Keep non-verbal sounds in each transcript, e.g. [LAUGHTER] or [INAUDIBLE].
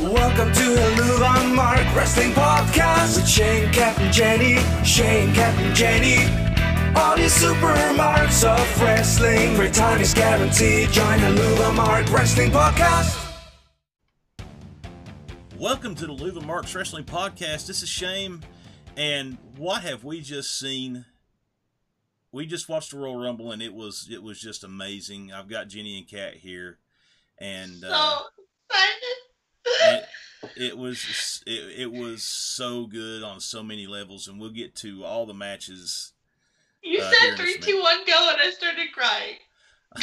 Welcome to the Lou and Mark Wrestling Podcast with Shane, Captain Jenny, Shane, Captain Jenny. All these super marks of wrestling. Free time is guaranteed. Join the Lou and Mark Wrestling Podcast. Welcome to the Luva Marks Wrestling Podcast. This is Shane, and what have we just seen? We just watched the Royal Rumble, and it was it was just amazing. I've got Jenny and Kat here, and uh, so excited. It, it was it, it was so good on so many levels, and we'll get to all the matches. you uh, said in a three, minute. two, one, go, and I started crying. [LAUGHS]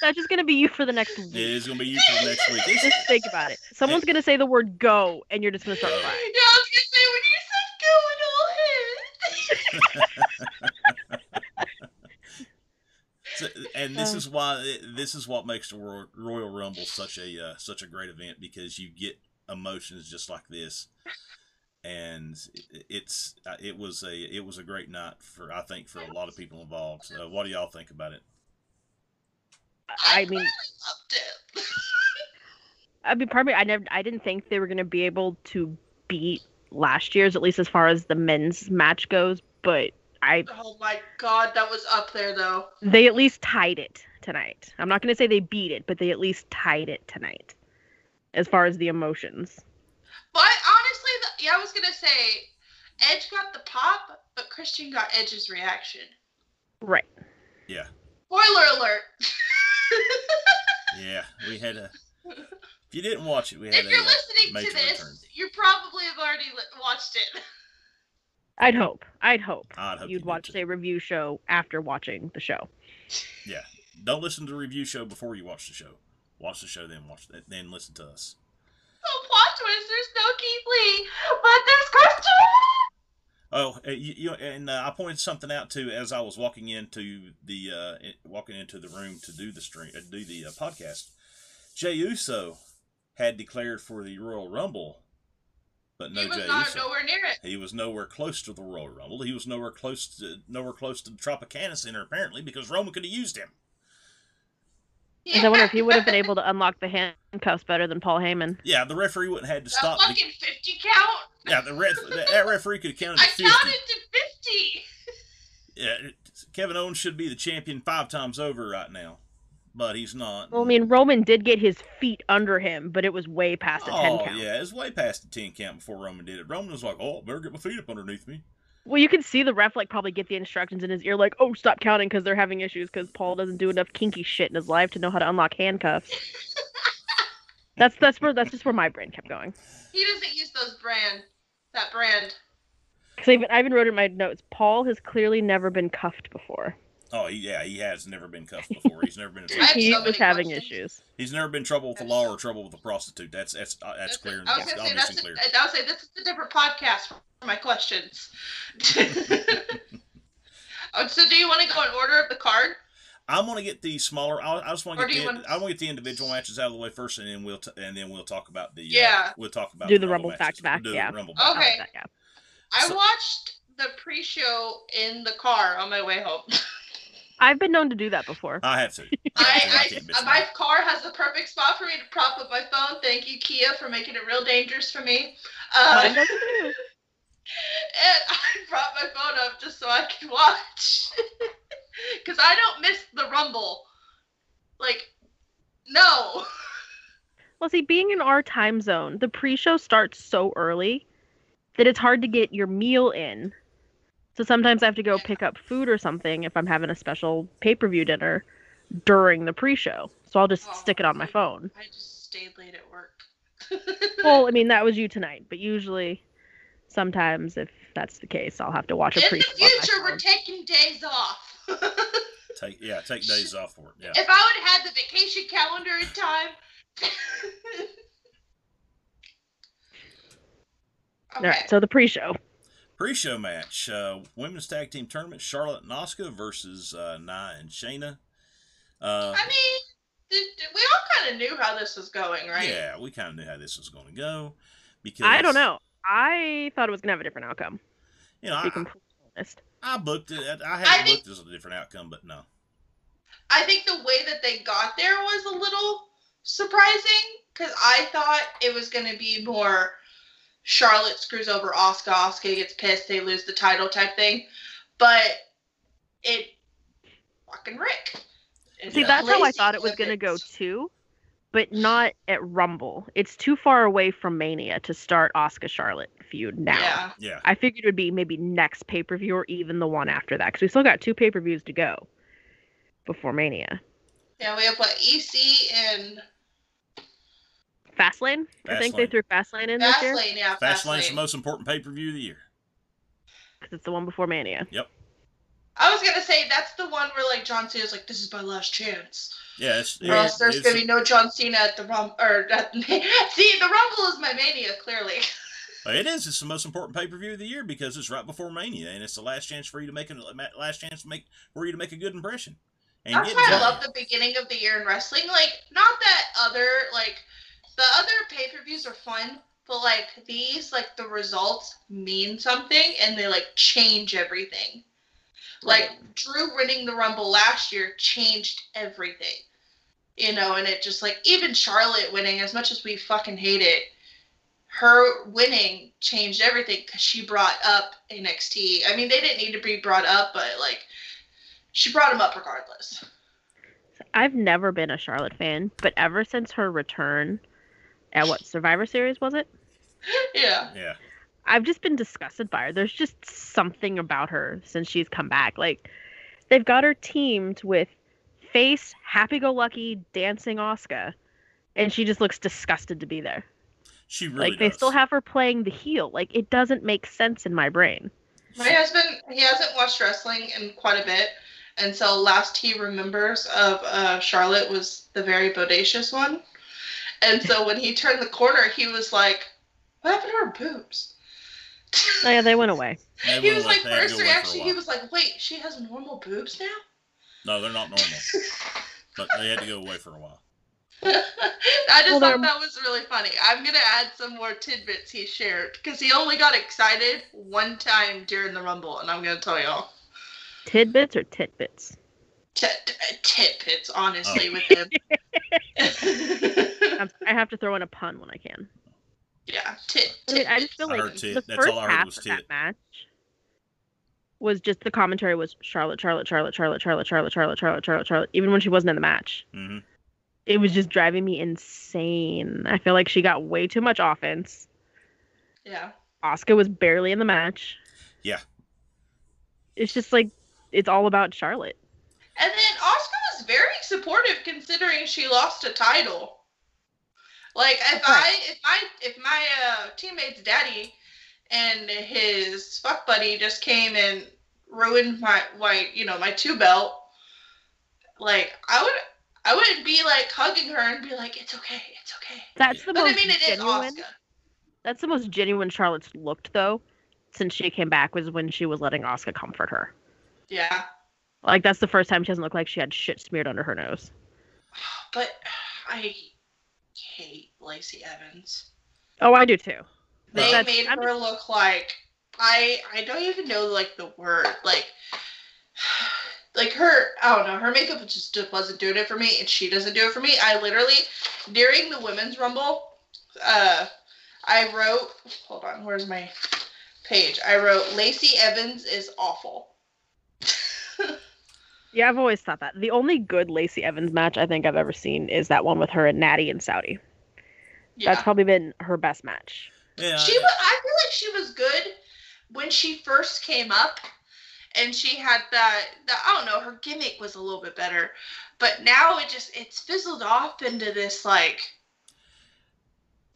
That's just gonna be you for the next week. It is gonna be you for the next week. Just think about it. Someone's gonna say the word "go" and you're just gonna start crying. Yeah. I was gonna say when you said go, it all hit. [LAUGHS] So, and this Uh. is why this is what makes the Royal, Royal Rumble such a uh, such a great event because you get emotions just like this, and it- it's uh, it was a it was a great night for I think for a lot of people involved. Uh, what do y'all think about it? I mean, really loved it. I mean, part of me, I never, I didn't think they were gonna be able to beat last year's, at least as far as the men's match goes. But I, oh my god, that was up there though. they at least tied it tonight. I'm not gonna say they beat it, but they at least tied it tonight, as far as the emotions. But honestly, the, yeah, I was gonna say Edge got the pop, but Christian got Edge's reaction. Right. Yeah, Spoiler alert. yeah, we had a. If you didn't watch it, we had if a you're listening major to this, return. you probably have already li- watched it. [LAUGHS] I'd hope. I'd hope I'd hope you you'd did watch a review show after watching the show. Yeah, don't listen to the review show before you watch the show. Watch the show, then watch that, then listen to us. Oh, plot twist, there's no Keith Lee, but there's Christian! Oh, you, you and uh, I pointed something out too as I was walking into the uh, walking into the room to do the stream, uh, do the uh, podcast. Jey Uso had declared for the Royal Rumble, but no he was Jay not Uso. nowhere near it. He was nowhere close to the Royal Rumble. He was nowhere close to nowhere close to the Tropicana Center apparently because Roman could have used him. And I wonder if he would have been [LAUGHS] able to unlock the handcuffs better than Paul Heyman. Yeah, the referee wouldn't have had to That stop. the- fucking 50 count? yeah, the ref, that referee could have counted I to fifty. counted to 50! Yeah, Kevin Owens should be the champion five times over right now, but he's not. Well, I mean, Roman did get his feet under him, but it was way past a 10 oh count. yeah, it's way past the ten count before Roman did it. Roman was like, "Oh, better get my feet up underneath me." Well, you can see the ref like probably get the instructions in his ear, like, "Oh, stop counting," because they're having issues because Paul doesn't do enough kinky shit in his life to know how to unlock handcuffs. [LAUGHS] that's that's where that's just where my brain kept going. He doesn't use those brand, that brand. Because I even I even wrote in my notes, Paul has clearly never been cuffed before. Oh he, yeah, he has never been cuffed before. He's never been. [LAUGHS] In I trouble. have He was having questions. issues. He's never been in trouble with the law or trouble with a prostitute. That's that's uh, that's clear. and I was gonna say obvious that's. and clear. I would say this is a different podcast for my questions. [LAUGHS] oh, so do you want to go in order of the card? I'm gonna get the smaller. I, I just want to Or get do the. you want- I want to get the individual matches out of the way first, and then we'll t- and then we'll talk about the. uh, Yeah. we'll talk about Do the Rumble matches. back-to-back, We'll do yeah. The Rumble back. I like Okay. that, yeah. I So- watched the pre-show in the car on my way home. [LAUGHS] I've been known to do that before. I have to. [LAUGHS] I, can't miss I, that. my car has the perfect spot for me to prop up my phone. Thank you, Kia, for making it real dangerous for me. Uh, Mine doesn't too. and I brought my phone up just so I could watch. [LAUGHS] Because I don't miss the Rumble. Like, no. Well, see, being in our time zone, the pre-show starts so early that it's hard to get your meal in. So sometimes I have to go pick up food or something if I'm having a special pay-per-view dinner during the pre-show. So I'll just Oh, stick it on my phone. I just stayed late at work. [LAUGHS] Well, I mean, that was you tonight, but usually, sometimes if that's the case, I'll have to watch a pre-show. on my future, we're taking days off. [LAUGHS] Take yeah, take days off for it. Yeah. If I would have had the vacation calendar in time. [LAUGHS] All right, so the pre-show. Pre-show match: uh, women's tag team tournament. Charlotte and Asuka versus uh, Nia and Shayna. Uh, I mean, th- th- we all kind of knew how this was going, right? Yeah, we kind of knew how this was going to go because I don't know. I thought it was gonna have a different outcome. You know, To be I, completely honest. I booked it. I had I it think- booked as a different outcome, but no. I think the way that they got there was a little surprising because I thought it was going to be more Charlotte screws over Asuka, Asuka gets pissed, they lose the title type thing. But it fucking Rick. See, that's how I thought it was gonna go too, but not at Rumble. It's too far away from Mania to start Asuka Charlotte feud now. Yeah. Yeah. I figured it would be maybe next pay per view or even the one after that because we still got two pay per views to go before Mania. Yeah, we have what EC and Fastlane. I think they threw Fastlane in this year Fastlane. Yeah, Fastlane's the most important pay per view of the year. because it's the one before Mania. Yep. I was gonna say that's the one where like John Cena's like, "This is my last chance," Yeah, it's, or else it's, there's it's- gonna be no John Cena at the Rum. Or [LAUGHS] at, see, the Rumble is my mania clearly. [LAUGHS] it is. It's the most important pay per view of the year because it's right before Mania, and it's the last chance for you to make a last chance to make for you to make a good impression. And That's get why I love the beginning of the year in wrestling. Like, not that other like the other pay per views are fun, but like these, like the results mean something and they like change everything. Like Drew winning the Rumble last year changed everything. You know, and it just like even Charlotte winning, as much as we fucking hate it, her winning changed everything because she brought up NXT. I mean, they didn't need to be brought up, but like she brought them up regardless. I've never been a Charlotte fan, but ever since her return at what Survivor Series was it? [LAUGHS] Yeah. Yeah, I've just been disgusted by her. There's just something about her since she's come back. Like they've got her teamed with face happy-go-lucky dancing Asuka, and she just looks disgusted to be there. she really like they still have her playing the heel. Like it doesn't make sense in my brain. My husband, he hasn't watched wrestling in quite a bit, and so last he remembers of uh, Charlotte was the very bodacious one. And so when he turned the corner, he was like, "What happened to her boobs?" Oh yeah, they went away. They he was like, They first go away for a reaction, he was like, "Wait, she has normal boobs now?" No, they're not normal, [LAUGHS] but they had to go away for a while. I just Well, thought that was really funny. I'm gonna add some more tidbits he shared because he only got excited one time during the Rumble, and I'm gonna tell y'all. Tidbits or titbits? T- t- tidbits, honestly, Oh. with him. [LAUGHS] [LAUGHS] I'm, have to throw in a pun when I can. yeah, tit. I, mean, I just feel like heard the That's first all I heard half was of that match was just the commentary was Charlotte, Charlotte, Charlotte, Charlotte, Charlotte, Charlotte, Charlotte, Charlotte, Charlotte, Charlotte. Even when she wasn't in the match, hmm it was just driving me insane. I feel like she got way too much offense. Yeah. Asuka was barely in the match. Yeah. It's just like it's all about Charlotte. And then Asuka was very supportive considering she lost a title. Like if right. I if my if my uh, teammate's daddy and his fuck buddy just came and ruined my my you know my two belt, like I would I wouldn't be like hugging her and be like it's okay it's okay. That's the But most I mean it is genuine. Asuka. That's the most genuine Charlotte's looked though since she came back was when she was letting Asuka comfort her. Yeah. Like that's the first time she doesn't look like she had shit smeared under her nose. But I hate Lacey Evans. Oh, I do too. They That's- made I'm her look like I I don't even know like the word like [SIGHS] like her I don't know her makeup just wasn't doing it for me and she doesn't do it for me. I literally during the women's rumble, uh, I wrote hold on where's my page? I wrote Lacey Evans is awful. Yeah, I've always thought that. The only good Lacey Evans match I think I've ever seen is that one with her and Natty and Saudi. Yeah. That's probably been her best match. Yeah, She was. I feel like she was good when she first came up, and she had that. The, I don't know. Her gimmick was a little bit better, but now it just it's fizzled off into this like.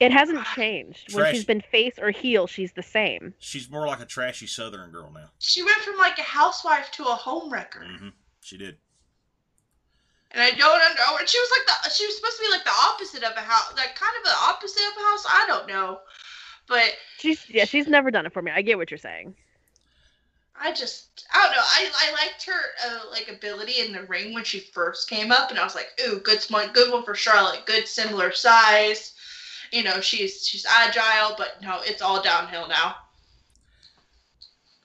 It hasn't changed. When Trash. she's been face or heel, she's the same. she's more like a trashy Southern girl now. She went from like a housewife to a home wrecker, hmm She did. and I don't know. And she was like the. She was supposed to be like the opposite of a house, like kind of the opposite of a house. I don't know, but She's yeah, she's never done it for me. I get what you're saying. I just I don't know. I, I liked her uh, like ability in the ring when she first came up, and I was like, ooh, good smart, good one for Charlotte. Good similar size. You know, she's she's agile, but no, it's all downhill now.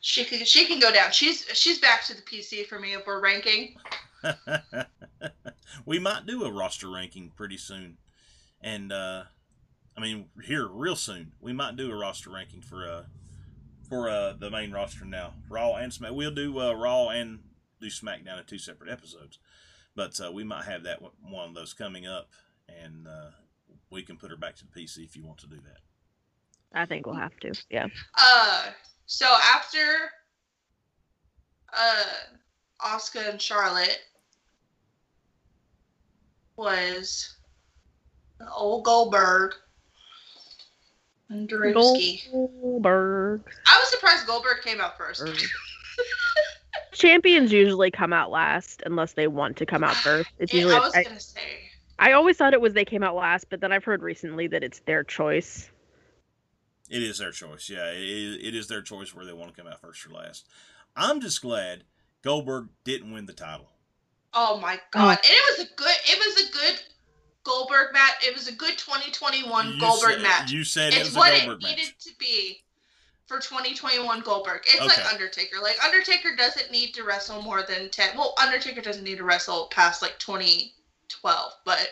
She can she can go down. She's she's back to the PC for me if we're ranking. [LAUGHS] we might do a roster ranking pretty soon. and uh, I mean, here real soon we might do a roster ranking for uh for uh the main roster now, Raw and Smack. We'll do uh, Raw and do SmackDown in two separate episodes, but uh, we might have that one- one of those coming up, and uh, we can put her back to the PC if you want to do that. I think we'll have to. Yeah. Uh, so after uh, Asuka and Charlotte was old Goldberg and Drewski. Goldberg. I was surprised Goldberg came out first. [LAUGHS] Champions usually come out last unless they want to come out [SIGHS] first. It's Yeah, usually I was I, gonna say. I always thought it was they came out last, but then I've heard recently that it's their choice. It is their choice. Yeah, it is, it is their choice where they want to come out first or last. I'm just glad Goldberg didn't win the title. Oh my god! And it was a good. It was a good Goldberg match. It was a good 2021 You Goldberg said, match. You said it it's was a what Goldberg it match. needed to be for 2021 Goldberg. It's Okay. like Undertaker. Like Undertaker doesn't need to wrestle more than 10. Well, Undertaker doesn't need to wrestle past like 2012, but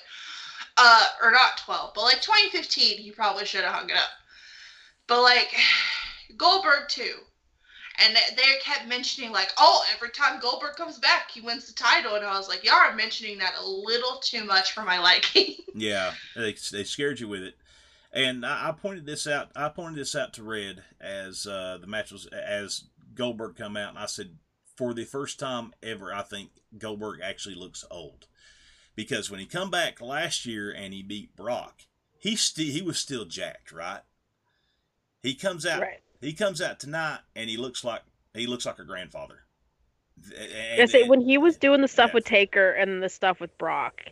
uh, or not 12, but like 2015, he probably should have hung it up. But like Goldberg too. And they- kept mentioning like, oh, every time Goldberg comes back, he wins the title, and I was like, y'all are mentioning that a little too much for my [LAUGHS] liking. Yeah, they, they scared you with it. And I, I pointed this out. I pointed this out to Red as uh, the match was as Goldberg come out, and I said, for the first time ever, I think Goldberg actually looks old, because when he come back last year and he beat Brock, he still he was still jacked, right? He comes out. Right. He comes out tonight and he looks like he looks like a grandfather. And- I say and- when he was doing the stuff yeah. with Taker and the stuff with Brock,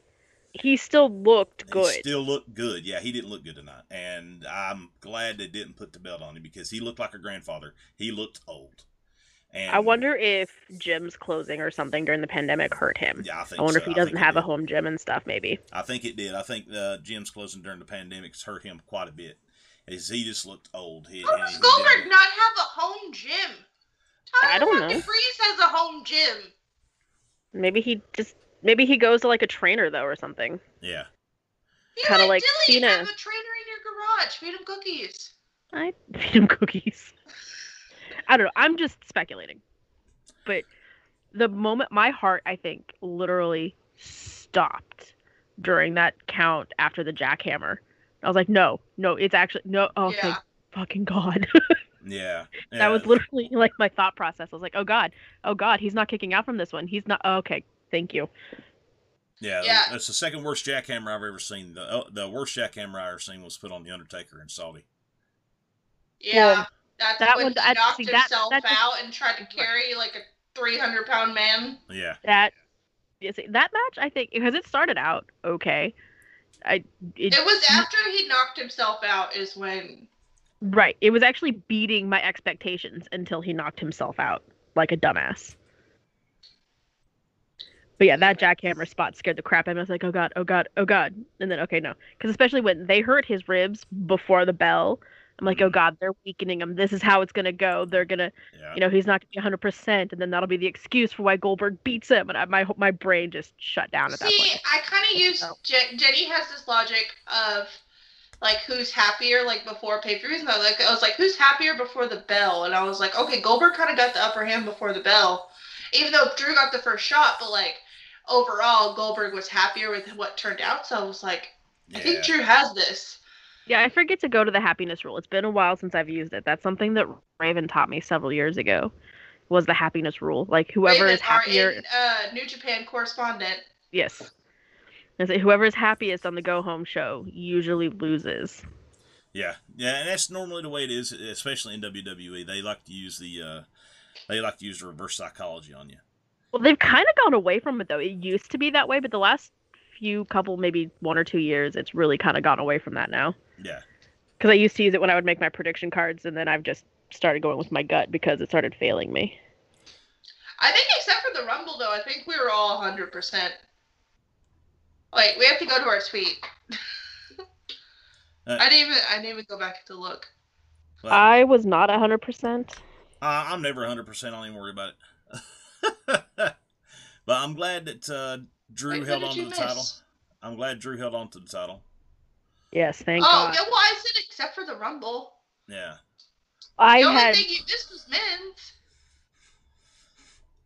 he still looked He good. still looked good. Yeah, he didn't look good tonight, and I'm glad they didn't put the belt on him because he looked like a grandfather. He looked old. And I wonder if gym's closing or something during the pandemic hurt him. Yeah, I think. I wonder so. if he doesn't have a home gym and stuff. Maybe. I think it did. I think uh, gyms closing during the pandemic hurt him quite a bit. Is he just looked old? He, How and does Goldberg didn't- have a home gym? Tyler I don't know. Breeze has a home gym. Maybe he just maybe he goes to like a trainer though or something. Yeah, Kinda like Dilly Cena. have a trainer in your garage. Feed him cookies. I feed him cookies. I don't know. I'm just speculating. But the moment my heart, I think, literally stopped during that count after the jackhammer. I was like, no, no, it's actually no. Oh, yeah. thank fucking god. [LAUGHS] yeah. that was literally like my thought process. I was like, oh god, oh god, he's not kicking out from this one. He's not. Oh, okay, thank you. Yeah, Yeah. that's the second worst jackhammer I've ever seen. The uh, the worst jackhammer I ever seen was put on the Undertaker in Saudi. Yeah. Well, That's that when one- he I- knocked see, that- himself that just- out and tried to carry like a 300 pound man. Yeah, That you see, that match, I think, because it started out okay. I it, It was after he knocked himself out is when Right. It was actually beating my expectations until he knocked himself out like a dumbass. But yeah, that jackhammer spot scared the crap out of me. I was like, oh god, oh god, oh god. And then, okay, no. Because especially when they hurt his ribs before the bell, I'm like, oh mm-hmm. god, they're weakening him. This is how it's going to go. They're going to, yeah. you know, he's not going to be 100%. And then that'll be the excuse for why Goldberg beats him. And I, my, my brain just shut down at that point. See. I kind of use Oh. Je- Jenny has this logic of like who's happier like before pay per views. And I was like, I was like, who's happier before the bell? And I was like, okay, Goldberg kind of got the upper hand before the bell, even though Drew got the first shot. But like overall, Goldberg was happier with what turned out. So I was like, I think Drew has this. Yeah, I forget to go to the happiness rule. It's been a while since I've used it. That's something that Raven taught me several years ago. Was the happiness rule. Like whoever Raven, is happier Our in, uh, New Japan correspondent. Yes. I say whoever is happiest on the go home show usually loses. Yeah, yeah, and that's normally the way it is, especially in WWE. They like to use the uh, they like to use the reverse psychology on you. Well, they've kind of gone away from it though. It used to be that way, but the last few couple, maybe one or two years, it's really kind of gone away from that now. Yeah, Because I used to use it when I would make my prediction cards, and then I've just started going with my gut because it started failing me. I think except for the Rumble though, I think we were all 100%. Wait, we have to go to our tweet. Uh, I didn't even I didn't even go back to look. well, I was not hundred percent. Uh, I'm never 100. percent I don't even worry about it. [LAUGHS] but I'm glad that uh, Drew Wait, held on to you the title. I'm glad Drew held on to the title. Yes, thank you. oh, God. yeah, well, I said except for the Rumble. Yeah. I the only had thing you missed was men's.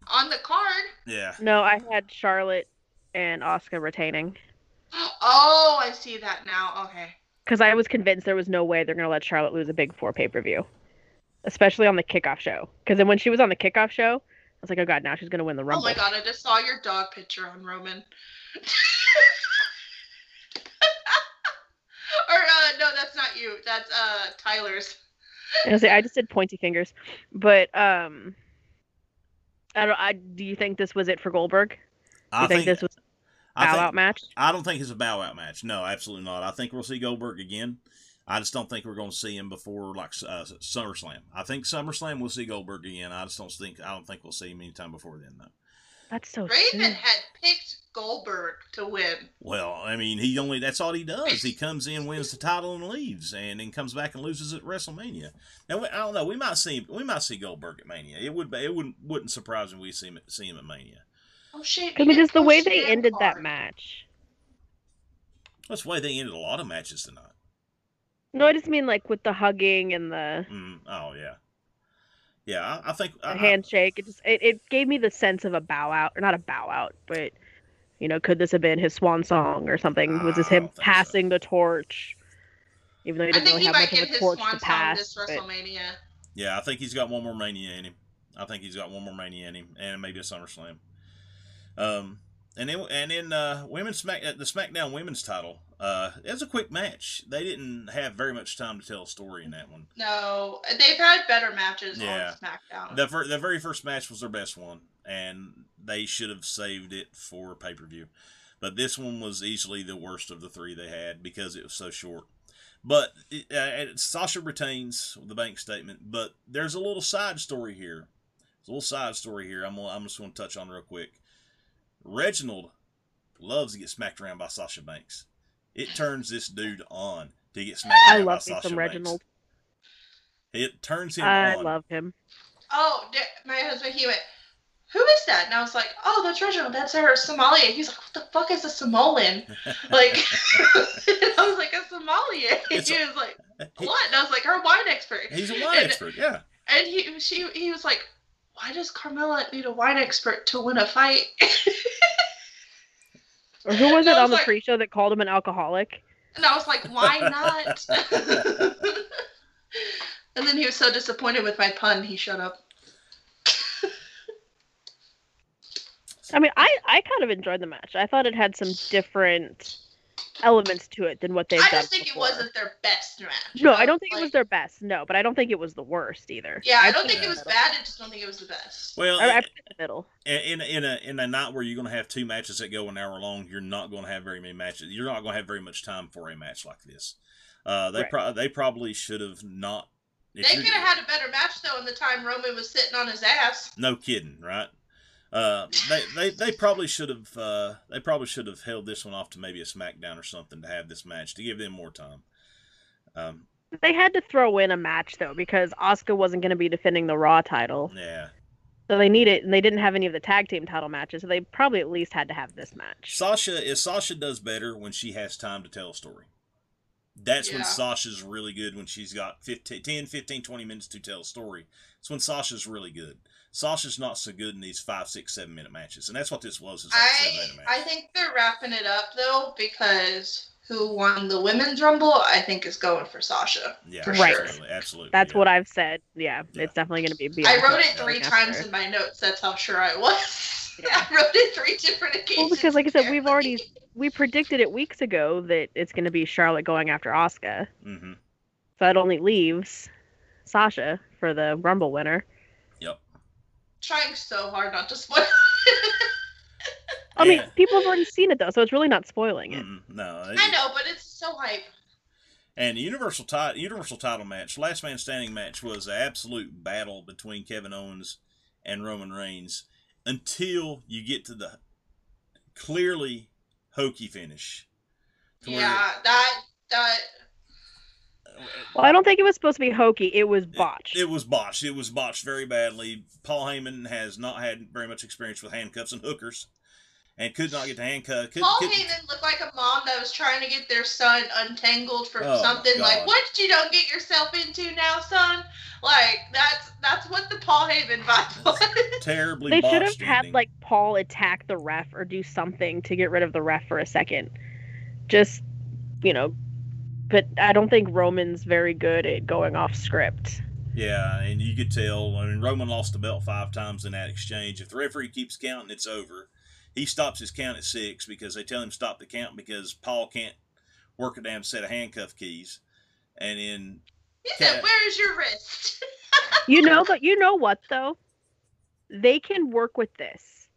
On the card. Yeah. no, I had Charlotte and Asuka retaining [GASPS] Oh, I see that now. Okay. because I was convinced there was no way they're gonna let Charlotte lose a big four pay per view, especially on the kickoff show. Because then when she was on the kickoff show, I was like, oh God, now she's gonna win the rumble. Oh my god, I just saw your dog picture on Roman. [LAUGHS] or uh no, that's not you. That's uh Tyler's. I was like, I just did pointy fingers, but um, I don't. I do you think this was it for Goldberg? Do I think, think, this was bow think out match? I don't think it's a bow out match. No, absolutely not. I think we'll see Goldberg again. I just don't think we're going to see him before like uh, SummerSlam. I think SummerSlam we'll see Goldberg again. I just don't think I don't think we'll see him anytime before then though. That's so Raven soon. had picked Goldberg to win. Well, I mean, he only that's all he does. He comes in, wins the title, and leaves, and then comes back and loses at WrestleMania. Now we- I don't know. We might see we might see Goldberg at Mania. It would be, it wouldn't wouldn't surprise me. We see him at- see him at Mania. Oh shit. I we mean, just the way they Stan ended that match. That's the way they ended a lot of matches tonight. No, I just mean like with the hugging and the, Mm, oh yeah, yeah. I, I think the I, I- handshake. It just it, it gave me the sense of a bow out, or not a bow out, but you know, could this have been his swan song or something? Was this him don't so. passing the torch? Even though he didn't think really he have might much of a torch to pass. this but- Yeah, I think he's got one more mania in him. I think he's got one more mania in him, and maybe a SummerSlam. Um, and then and then uh, women's smack uh, the SmackDown Women's title. Uh, it was a quick match. They didn't have very much time to tell a story in that one. No, they've had better matches Yeah. on SmackDown. The fir- the very first match was their best one, and they should have saved it for pay per view. But this one was easily the worst of the three they had because it was so short. But it, uh, Sasha retains the bank statement, but there's a little side story here. There's a little side story here. I'm I'm just going to touch on real quick. Reginald loves to get smacked around by Sasha Banks. It turns this dude on to get smacked I around by love me Sasha some Reginald. It turns him on. I on. love him. Oh, my husband, he went, Who is that? And I was like, Oh, that's Reginald. That's our Somalian. He's like, What the fuck is a Somalian? [LAUGHS] Like, [LAUGHS] I was like, A Somalian. [LAUGHS] It's he a- was like, What? And I was like, Her wine expert. He's a wine And- expert, yeah. And he, she, he was like, Why does Carmella need a wine expert to win a fight? Or who was it I on was the like- pre-show that called him an alcoholic? And I was like, Why not? [LAUGHS] and then he was so disappointed with my pun, he shut up. I mean, I I kind of enjoyed the match. I thought it had some different elements to it than what they've I done. just think before. it wasn't their best match. No, I don't think it was their best. No, but I don't think it was the worst either. Yeah, I I'd don't think it was the bad. I just don't think it was the best. Well. I, I put it in the middle. in in a in a night where you're going to have two matches that go an hour long, you're not going to have very many matches. You're not going to have very much time for a match like this. Uh, they Right. pro- they probably should have not. They could have had a better match though in the time Roman was sitting on his ass. No kidding, right? Uh, they, they they probably should have uh, they probably should have held this one off to maybe a SmackDown or something to have this match to give them more time. Um, They had to throw in a match though because Asuka wasn't going to be defending the Raw title, yeah, so they needed and they didn't have any of the tag team title matches, so they probably at least had to have this match. Sasha is Sasha does better when she has time to tell a story. That's when Sasha's really good when she's got 15, 10, 15, 20 minutes to tell a story. It's when Sasha's really good. Sasha's not so good in these five, six, seven minute matches, and that's what this was. Is like a seven I minute. I think they're wrapping it up though because who won the women's rumble I think is going for Sasha. yeah, for Right. sure. absolutely, absolutely. That's yeah. what I've said. Yeah, Yeah. it's definitely going to be. I wrote it going three after. times in my notes. That's how sure I was. [LAUGHS] Yeah. I wrote it three different occasions. Well, because like I said, we've already we predicted it weeks ago that it's going to be Charlotte going after Asuka, Mm-hmm. so it only leaves Sasha for the Rumble winner. Yep. trying so hard not to spoil. [LAUGHS] I mean, Yeah. people have already seen it though, so it's really not spoiling it. Mm-mm, no, I know, but it's so hype. And the Universal title, Universal title match, last man standing match was an absolute battle between Kevin Owens and Roman Reigns until you get to the clearly hokey finish. Yeah, that that Well, I don't think it was supposed to be hokey. It was botched. It was botched. It was botched very badly. Paul Heyman has not had very much experience with handcuffs and hookers, and could not get the handcuff. Could, Paul could, Heyman looked like a mom that was trying to get their son untangled from Oh, something. Like, God. what did you don't get yourself into now, son? Like, that's that's what the Paul Heyman vibe was. [LAUGHS] terribly They should have botched had ending. like Paul attack the ref or do something to get rid of the ref for a second. Just, you know, but I don't think Roman's very good at going off script. Yeah, and you could tell. I mean, Roman lost the belt five times in that exchange. If the referee keeps counting, it's over. He stops his count at six because they tell him stop the count because Paul can't work a damn set of handcuff keys. And then he said, Yeah. "Where's your wrist?" [LAUGHS] You know, but you know what though? They can work with this.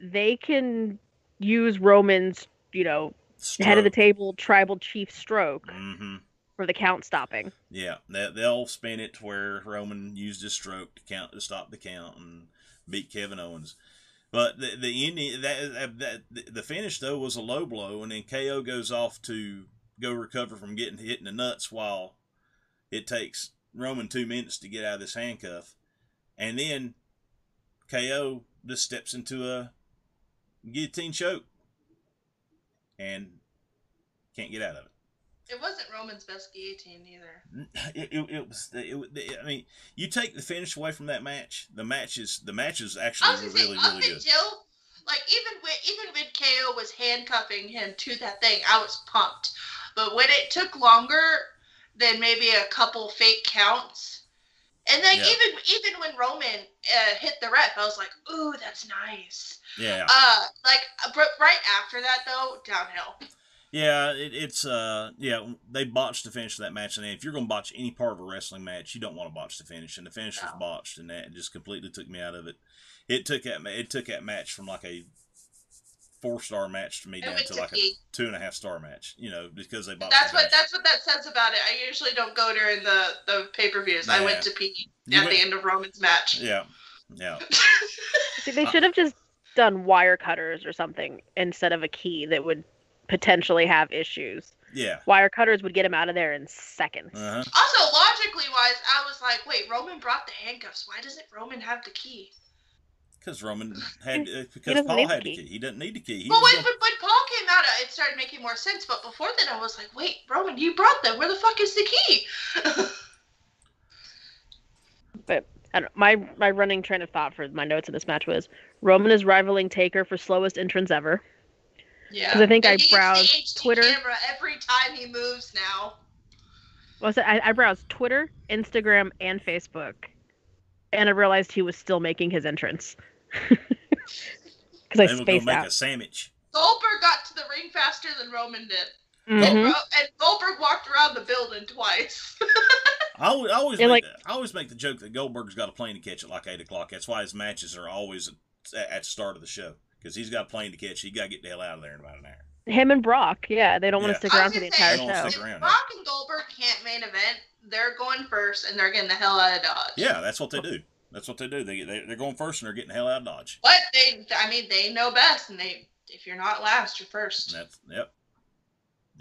They can use Roman's, you know, head of the table tribal chief stroke hmm for the count stopping. Yeah, they, they'll spin it to where Roman used his stroke to count to stop the count and beat Kevin Owens. But the the ending that, that the finish though was a low blow, and then KO goes off to go recover from getting hit in the nuts while it takes Roman two minutes to get out of this handcuff, and then KO just steps into a guillotine choke and can't get out of it. It wasn't Roman's best guillotine either. It, it, it was. It, it, I mean, you take the finish away from that match. The match is the match is actually really really good. until like even when even when KO was handcuffing him to that thing, I was pumped. But when it took longer than maybe a couple fake counts, and then Yeah. even even when Roman uh, hit the ref, I was like, "Ooh, that's nice." Yeah, Uh, like uh, but right after that though, downhill. Yeah. It, it's uh, yeah. They botched the finish of that match, and if you're gonna botch any part of a wrestling match, you don't want to botch the finish, and the finish was botched, and that just completely took me out of it. It took that it took that match from like a four star match to me It down to to like a two and a half star match. You know, because they botched. That's the what finish. that's what that says about it. I usually don't go during the the pay per views. I went to P You at went- the end of Roman's match. Yeah, yeah. [LAUGHS] See, they Uh, should have just done wire cutters or something instead of a key that would potentially have issues. Yeah. Wire cutters would get him out of there in seconds. Uh huh. Also, logically wise, I was like, wait, Roman brought the handcuffs. Why doesn't Roman have the key? Because Roman [LAUGHS] had uh, because Paul need the had the key. key. He doesn't need the key. He well, was when, gonna- when, when Paul came out, uh, it started making more sense. But before then, I was like, wait, Roman, you brought them. Where the fuck is the key? [LAUGHS] I don't, my my running train of thought for my notes in this match was Roman is rivaling Taker for slowest entrance ever. Yeah. 'Cause I think I And he gets browsed Twitter. camera every time he moves now. Well, so I, I browsed Twitter, Instagram, and Facebook, and I realized he was still making his entrance [LAUGHS] because I they were gonna make out. a sandwich. Goldberg got to the ring faster than Roman did. Mhm. Ro- And Goldberg walked around the building twice. [LAUGHS] I always, I always make like- the, I always make the joke that Goldberg's got a plane to catch at like eight o'clock. That's why his matches are always at, at the start of the show because he's got a plane to catch. He got to get the hell out of there in about an hour. Him and Brock, yeah, they don't want Yeah. to stick around for the gonna entire They show. around, If Brock and Goldberg can't main event, they're going first and they're getting the hell out of Dodge. Yeah, that's what they do. That's what they do. They, they they're going first and they're getting the hell out of Dodge. But they, I mean, they know best, and they, if you're not last, you're first. And that's yep.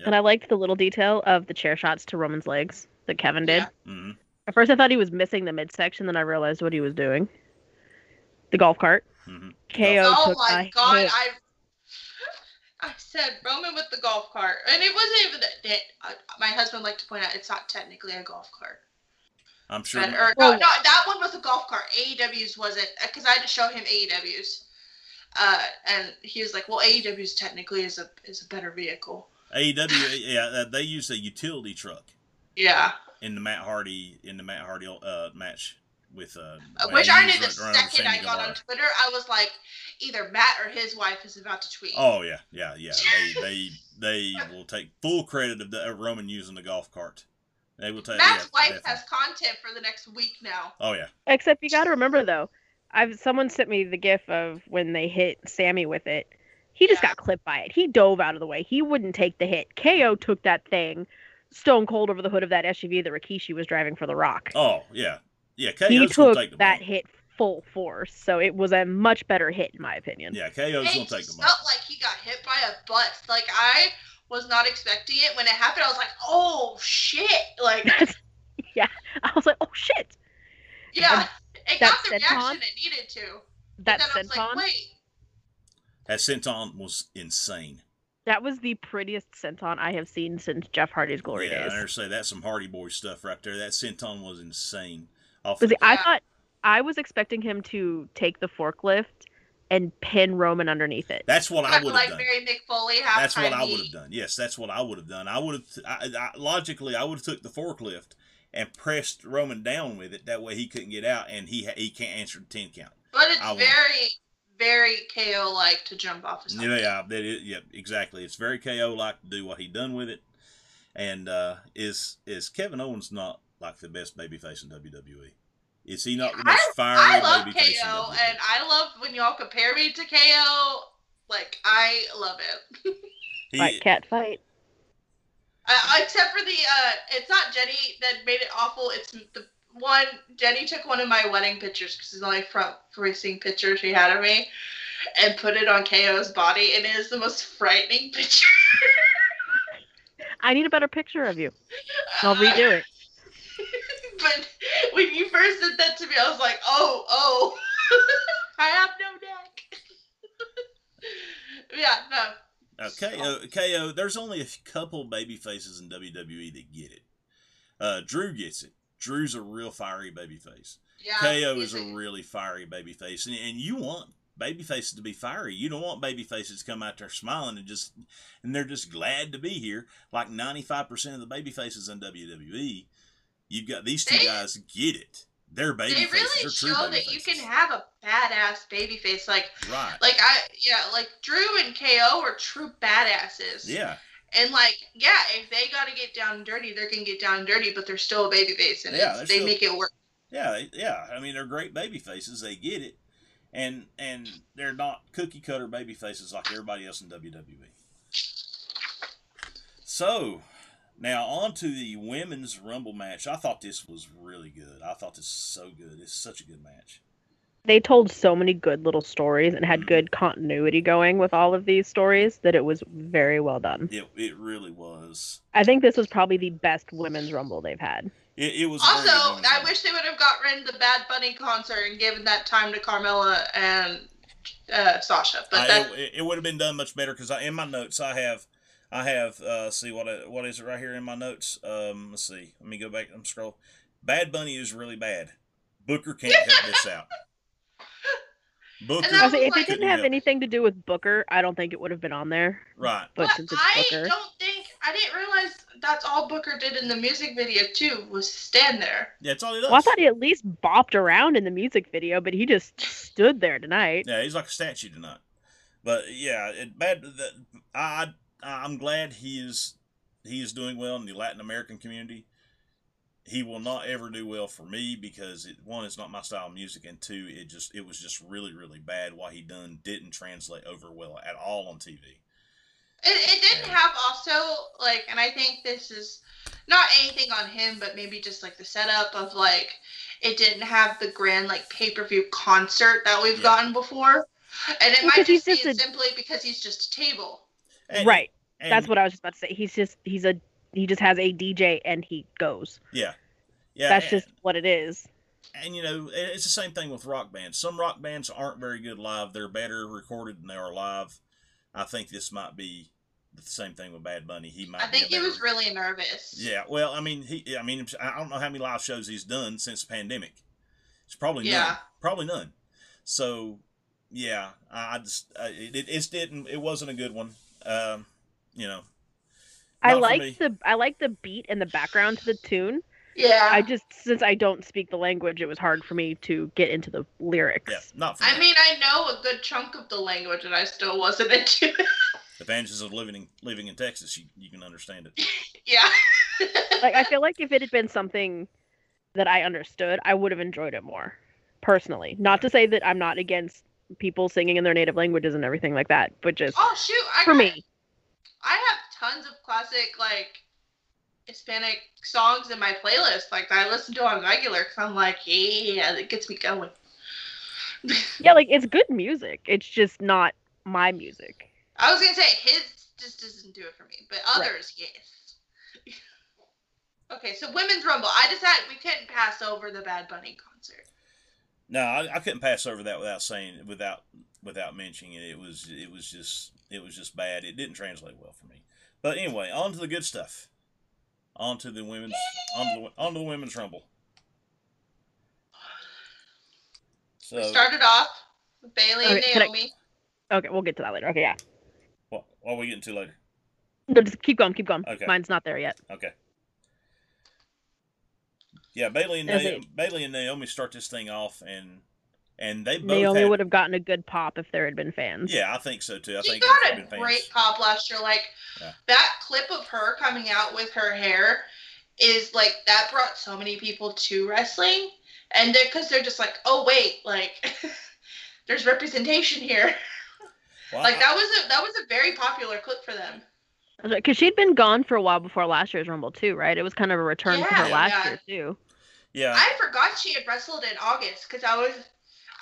And I liked the little detail of the chair shots to Roman's legs that Kevin did. Yeah. hmm At first, I thought he was missing the midsection, then I realized what he was doing. The golf cart. Hmm KO oh took my a god, hit. I, I said Roman with the golf cart, and it wasn't even that. that uh, my husband liked to point out it's not technically a golf cart. I'm sure. But, or no, no, that one was a golf cart. AEW's wasn't because I had to show him AEW's, uh, and he was like, "Well, AEW's technically is a is a better vehicle." AEW, [LAUGHS] yeah, uh, they use a utility truck Yeah, in the Matt Hardy in the Matt Hardy uh, match with uh, which I knew the run- running second I Sammy got on Twitter, I was like, either Matt or his wife is about to tweet. Oh yeah, yeah, yeah. They [LAUGHS] they they will take full credit of the of Roman using the golf cart. They will take. Matt's yeah, wife definitely. has content for the next week now. Oh yeah, Except you got to remember though, I've someone sent me the gif of when they hit Sammy with it. He just Yeah. got clipped by it. He dove out of the way. He wouldn't take the hit. KO took that thing stone cold over the hood of that SUV that Rikishi was driving for The Rock. oh yeah, yeah. KO's he took take the that bump. hit full force, so it was a much better hit in my opinion. Yeah, KO's It gonna take the just bump. felt like he got hit by a bus. Like I was not expecting it when it happened. I was like, "Oh shit!" Like, [LAUGHS] yeah, I was like, oh shit, yeah, it that got the senton? reaction it needed to. That then I was like, senton. "Wait, That senton was insane. That was the prettiest senton I have seen since Jeff Hardy's glory yeah, days. I say that's some Hardy Boy stuff right there. That senton was insane. Off But see, the- I thought I was expecting him to take the forklift and pin Roman underneath it. that's what I would have like done. Mary McFoley halftime That's what I would have done. Yes, that's what I would have done. I would have I, I, logically I would have took the forklift and pressed Roman down with it. That way he couldn't get out and he he can't answer the ten count. But it's I very, very KO like to jump off of something. Yeah, that is, yeah, exactly. It's very KO like to do what he done with it. And uh, is is Kevin Owens not like the best babyface in WWE? Is he not the I- most fiery I love babyface in KO, WWE? and I love when y'all compare me to KO. Like I love it. [LAUGHS] He- Fight, cat fight. Uh, except for the, uh, it's not Jenny that made it awful. It's the one Jenny took one of my wedding pictures because it's the only front facing picture she had of me, and put it on KO's body, and it is the most frightening [LAUGHS] picture. I need a better picture of you. I'll redo it. But when you first said that to me, I was like, oh, oh, [LAUGHS] I have no neck. [LAUGHS] yeah, no. Uh, KO, KO, there's only a couple baby faces in WWE that get it. Uh, Drew gets it. Drew's a real fiery baby face. Yeah, KO is a really fiery baby face. And, and you want baby faces to be fiery. You don't want baby faces to come out there smiling and just and they're just glad to be here. Like 95% of the baby faces in WWE, you've got these two They- guys get it. They're baby They faces. really They're true show that you can have a badass baby face. Like, Right. like I, yeah, like Drew and KO are true badasses. Yeah. And like, yeah, if they got to get down and dirty, they're gonna get down and dirty, but they're still a baby face, and Yeah, they're still- make it work. Yeah, yeah. I mean, they're great baby faces. They get it, and and they're not cookie cutter baby faces like everybody else in WWE. So, now on to the women's Rumble match. I thought this was really good. I thought this was so good. It's such a good match. They told so many good little stories and had good continuity going with all of these stories that it was very well done. It it really was. I think this was probably the best women's rumble they've had. It, it was. a very good Also, I wish they would have got rid of the Bad Bunny concert and given that time to Carmella and uh, Sasha. But I- that, it, it would have been done much better because in my notes I have I have uh see what I, what is it right here in my notes? Um let's see. Let me go back and scroll. Bad Bunny is really bad. Booker can't help this [LAUGHS] out. Booker And I was like, was if like- it didn't have help. anything to do with Booker, I don't think it would have been on there. right. But, but since it's I Booker, don't think I didn't realize that's all Booker did in the music video too was stand there. yeah that's all he does. Well, I thought he at least bopped around in the music video, but he just stood there tonight. yeah he's like a statue tonight. But yeah it bad the, I I I'm glad he is he is doing well in the Latin American community he will not ever do well for me because it, one it's not my style of music and two it just it was just really really bad what he done didn't translate over well at all on tv It, it didn't Yeah. have also like, and I think this is not anything on him, but maybe just like the setup of like, it didn't have the grand like pay per view concert that we've Yeah. gotten before, and it Well, might 'cause he's just be just a- simply because he's just a table. And- right. And- That's what I was just about to say. He's just he's a he just has a DJ and he goes. yeah yeah That's and, just what it is. and you know it's the same thing with rock bands some rock bands aren't very good live they're better recorded than they are live i think this might be the same thing with bad bunny he might I be think he was really nervous. Yeah, well, I mean, he, I mean, I don't know how many live shows he's done since the pandemic. It's probably none. Yeah. Probably none. So, yeah, I I just I, it, it it's didn't it wasn't a good one. Um, you know, I Not for me. like the I like the beat and the background to the tune. Yeah. I just since I don't speak the language, it was hard for me to get into the lyrics. yeah, not for I me. mean, I know a good chunk of the language, and I still wasn't [LAUGHS] into it. The advantages of living in living in Texas, you, you can understand it. [LAUGHS] yeah. [LAUGHS] like I feel like if it had been something that I understood, I would have enjoyed it more. Personally, not to say that I'm not against people singing in their native languages and everything like that, but just oh shoot! I for got- me, I have tons of classic like Hispanic songs in my playlist, like that I listen to on regular, because I'm like, yeah, it gets me going. [LAUGHS] yeah, like it's good music. It's just not my music. I was gonna say his just doesn't do it for me, but others, yes. [LAUGHS] okay, so women's rumble. I decided we couldn't pass over the Bad Bunny concert. No, I, I couldn't pass over that without saying without without mentioning it. It was it was just it was just bad. It didn't translate well for me. But anyway, on to the good stuff. On to the women's on to the, on to the women's rumble. So We started off with Bayley and Okay, can I- Naomi. Okay, we'll get to that later. Okay, yeah. what, what are we getting to later? No, just keep going, keep going. Okay. Mine's not there yet. Okay. Yeah, Bayley and Okay. Naomi, Bayley and Naomi start this thing off, and and they both Naomi had, would have gotten a good pop if there had been fans. Yeah, I think so too. I She think got a been fans. great pop last year. Like Yeah. that clip of her coming out with her hair is like that brought so many people to wrestling, and because they're just like, oh wait, like [LAUGHS] there's representation here. Well, Like that was a that was a very popular clip for them. Because she'd been gone for a while before last year's Rumble too, right? It was kind of a return for her last yeah. year too. yeah, I forgot she had wrestled in August because I was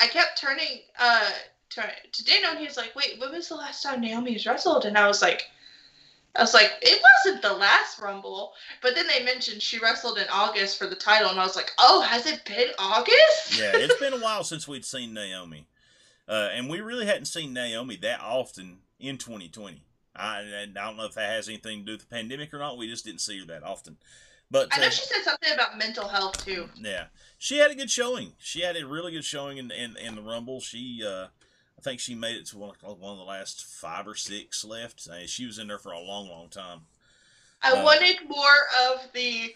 I kept turning uh to, to Dano and he was like, wait, when was the last time Naomi's wrestled? And I was like. I was like, it wasn't the last Rumble, but then they mentioned she wrestled in August for the title, and I was like, oh, has it been August? yeah, it's been a while since we'd seen Naomi, uh, and we really hadn't seen Naomi that often in 2020. I, I don't know if that has anything to do with the pandemic or not. We just didn't see her that often. But I know uh, she said something about mental health too. Yeah, she had a good showing. She had a really good showing in in, in the Rumble. She, uh, I think she made it to one, one of the last five or six left. Uh, she was in there for a long, long time. I Uh, wanted more of the,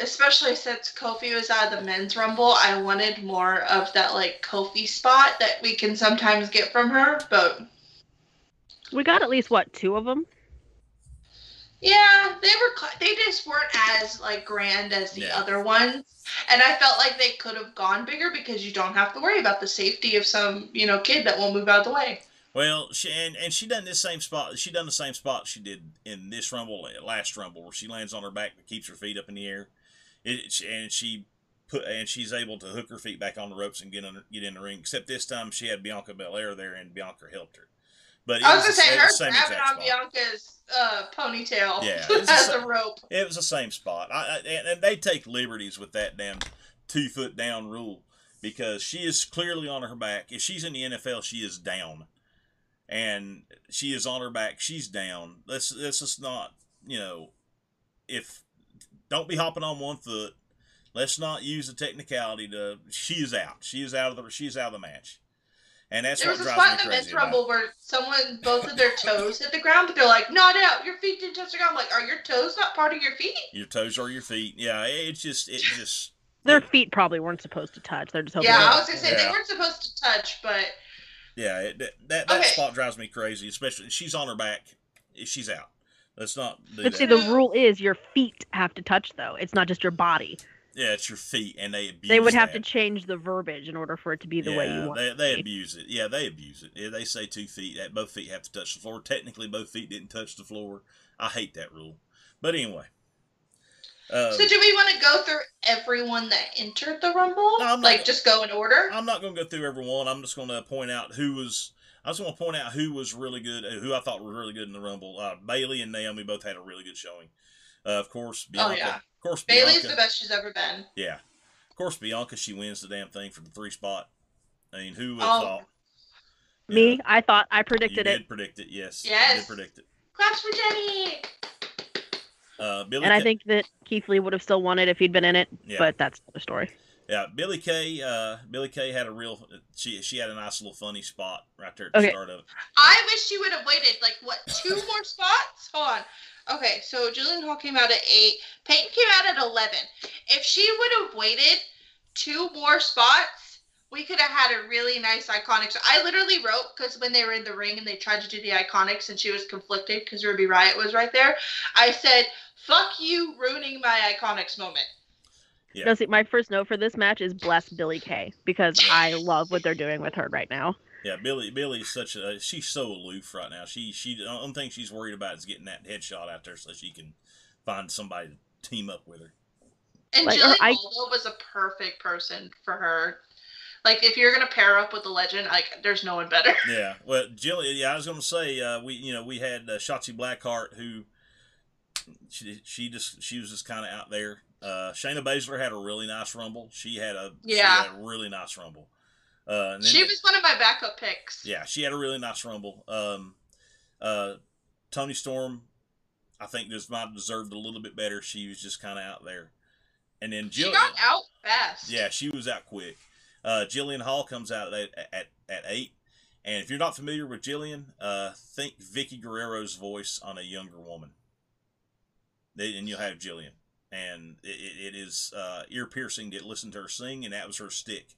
especially since Kofi was out of the men's rumble. I wanted more of that like Kofi spot that we can sometimes get from her. But We got at least what two of them? Yeah, they were they just weren't as like grand as the other ones, and I felt like they could have gone bigger because you don't have to worry about the safety of some you know kid that won't move out of the way. Well, she and, and she done this same spot. She done the same spot she did in this Rumble, uh, last Rumble, where she lands on her back but keeps her feet up in the air. It, and she put and she's able to hook her feet back on the ropes and get in, get in the ring. Except this time she had Bianca Belair there, and Bianca helped her. But I was gonna say sa- her grabbing on. Bianca's uh, ponytail Yeah, [LAUGHS] as sa- a rope. It was the same spot. I, I, and, they take liberties with that damn two foot down rule because she is clearly on her back. If she's in the NFL, she is down, and she is on her back. She's down. Let's let's just not you know if don't be hopping on one foot. Let's not use the technicality to. She is out. She is out of the. She's out of the match, and that's There what was a spot in the crazy. men's about rumble where someone both of their toes hit the ground, but they're like, "Not out. Your feet didn't touch the ground." I'm like, are your toes not part of your feet? Your toes are your feet. Yeah, it's just it [LAUGHS] just. Their feet probably weren't supposed to touch. They're just hoping. Yeah, I was gonna say Yeah. they weren't supposed to touch, but Yeah, it, that that, that Okay. spot drives me crazy. Especially she's on her back, she's out. Let's not do But see, the rule is your feet have to touch, though. It's not just your body. Yeah, it's your feet, and they abuse. They would have to change the verbiage in order for it to be the way you want. They, they be. abuse it. Yeah, they abuse it. Yeah, they say two feet. That both feet have to touch the floor. Technically, both feet didn't touch the floor. I hate that rule. But anyway. Uh, so do we want to go through everyone that entered the rumble? No, I'm not- like just go in order? I'm not going to go through everyone. I'm just going to point out who was. I just want to point out who was really good, uh, who I thought was really good in the Rumble. Uh, Bayley and Naomi both had a really good showing. Uh, of course, Bianca. Oh, yeah. Of course, Bayley's Bianca. the best she's ever been. Yeah. Of course, Bianca, she wins the damn thing for the three spot. I mean, who would have Oh, thought? Me, Yeah, I thought I predicted you predicted did it, predict it, yes. You Yes. did predict it. Claps for Jenny. Uh, Billy and I think that Keith Lee would have still won it if he'd been in it. Yeah. But that's another story. yeah, Billie Kay, uh, Billie Kay had a real, she she had a nice little funny spot right there at the Okay. start of it. I wish she would have waited like what two more spots? Hold on. Okay, so Jillian Hall came out at eight. Peyton came out at eleven. If she would have waited two more spots, we could have had a really nice iconic. I literally wrote because when they were in the ring and they tried to do the IIconics and she was conflicted because Ruby Riott was right there. I said, "Fuck you, ruining my IIconics moment." Yeah. No, see, my first note for this match is bless Billie Kay because I love what they're doing with her right now. Yeah, Billie Billie's such a she's so aloof right now. She she the only thing she's worried about is getting that headshot out there so she can find somebody to team up with her. And Like, Jillian I- Aldo was a perfect person for her. Like if you're gonna pair up with a legend, like there's no one better. Yeah, well, Jillian. Yeah, I was going to say uh, we, you know, we had uh, Shotzi Blackheart who she she just she was just kind of out there. Uh, Shayna Baszler had a really nice rumble. She had a she Yeah. had a really nice rumble. Uh, She was one of my backup picks. yeah, she had a really nice rumble. Um, uh, Toni Storm, I think just might have deserved a little bit better. She was just kind of out there. And then She got out fast. yeah, she was out quick. Uh, Jillian Hall comes out at, at at eight. And if you're not familiar with Jillian, uh, think Vickie Guerrero's voice on a younger woman. They, and you'll have Jillian. And it, it it is uh, ear piercing to listen to her sing, and that was her stick.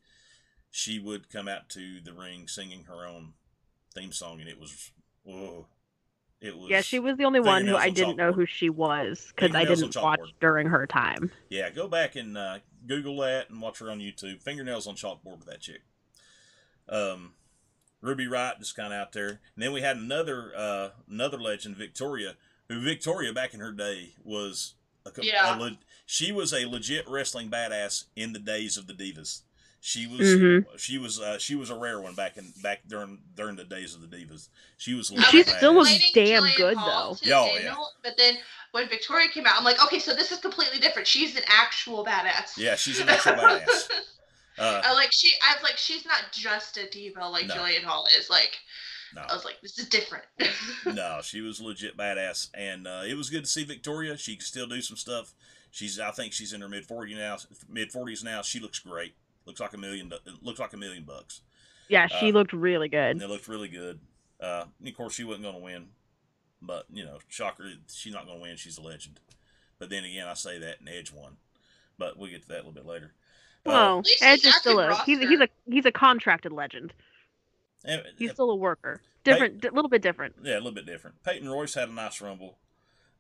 She would come out to the ring singing her own theme song, and it was, oh, It was. Yeah, she was the only one who fingernails I didn't know who she was because I didn't watch during her time. Yeah, go back and uh, Google that and watch her on YouTube. Fingernails on chalkboard with that chick. Um, Ruby Riott just kind of out there, and then we had another uh, another legend, Victoria, who Victoria back in her day was a, Yeah. a le- she was a legit wrestling badass in the days of the divas. She was Mhm. she was uh, she was a rare one back in back during during the days of the divas. She was I legit She still was damn Jillian good, Hall though. to Yeah, oh, Daniel, But then when Victoria came out, I'm like, okay, so this is completely different. She's an actual badass. Yeah, she's an actual badass. [LAUGHS] Uh, I like she. I was like, she's not just a diva like No. Jillian Hall is. Like, no. I was like, this is different. [LAUGHS] no, she was legit badass, and uh, it was good to see Victoria. She can still do some stuff. She's, I think, she's in her mid forty now, mid forties now. She looks great. Looks like a million. do- Looks like a million bucks. Yeah, she Uh, looked really And good. it looked really good. Uh, of course, she wasn't going to win, but you know, shocker, she's not going to win. She's a legend. But then again, I say that, and Edge won. But we'll get to that a little bit later. Uh, Well, least Edge he's is still a he's, he's a he's a contracted legend. and- He's still a worker. Different, a little bit different. Yeah, a little bit different. Peyton Royce had a nice rumble.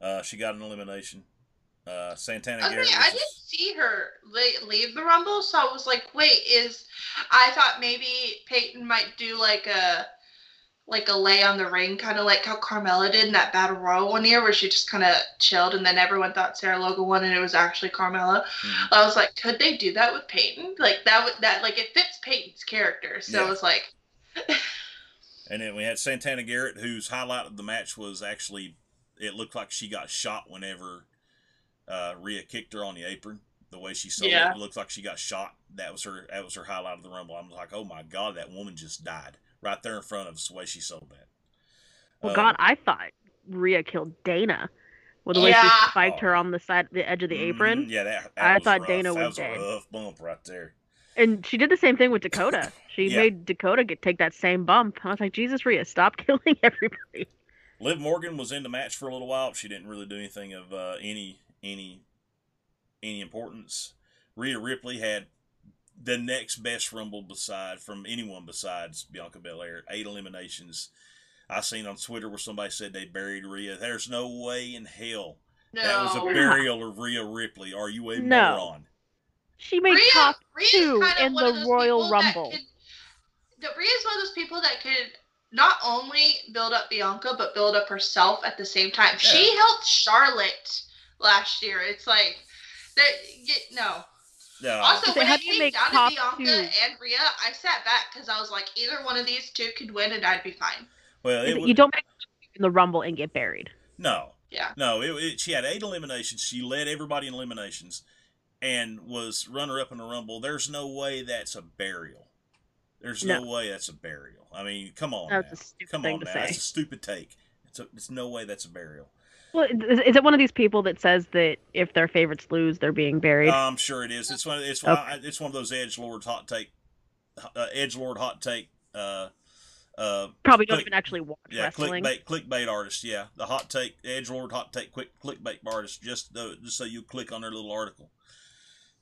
Uh, she got an elimination. Uh, Santana Okay, Garrett. I didn't see her le- leave the Rumble, so I was like, wait, is I thought maybe Peyton might do like a like a lay on the ring, kind of like how Carmella did in that Battle Royal one year, where she just kind of chilled, and then everyone thought Sarah Logan won, and it was actually Carmella. Mhm. I was like, could they do that with Peyton? Like that would that like it fits Peyton's character, so Yeah. it was like, And then we had Santana Garrett, whose highlight of the match was actually it looked like she got shot whenever uh, Rhea kicked her on the apron. The way she sold Yeah. it, it looked like she got shot. That was her. That was her highlight of the rumble. I'm like, oh my god, that woman just died right there in front of us. The way she sold that. Well, Uh, God, I thought Rhea killed Dana with the way Yeah. she spiked Oh. her on the side, the edge of the apron, mhm, Yeah, that. that I was thought rough. Dana that was a dead. rough bump right there. and she did the same thing with Dakota. She Yeah. made Dakota get take that same bump. I was like, Jesus, Rhea, stop [LAUGHS] killing everybody. Liv Morgan was in the match for a little while. She didn't really do anything of uh, any any any importance. Rhea Ripley had the next best rumble beside from anyone besides Bianca Belair. Eight eliminations. I seen on Twitter where somebody said they buried Rhea. There's no way in hell no. that was a burial of Rhea Ripley. Are you a No. moron? She made Rhea, top Rhea's two in the Royal Rumble. Could, the, Rhea's one of those people that could not only build up Bianca but build up herself at the same time. She helped Charlotte last year. It's like that. y- No. No. Also, They when had it came make down top to Bianca two. and Rhea, I sat back because I was like, either one of these two could win and I'd be fine. well, it you was, don't make in the Rumble and get buried. no. Yeah. No, it, it, she had eight eliminations. She led everybody in eliminations and was runner up in the Rumble. There's no way that's a burial. There's no, way that's a burial. I mean, come on. That's now. a stupid come thing on to now. say. That's a stupid take. It's, a, it's no way that's a burial. Well, is, is it one of these people that says that if their favorites lose, they're being buried? I'm sure it is. It's one. It's Okay. It's one of those edge lord hot take. Uh, edge lord hot take. Uh, uh, Probably don't click- even actually watch yeah, wrestling. clickbait, clickbait artist. Yeah, the hot take, edge lord hot take, quick clickbait artist. Just, uh, just so you click on their little article.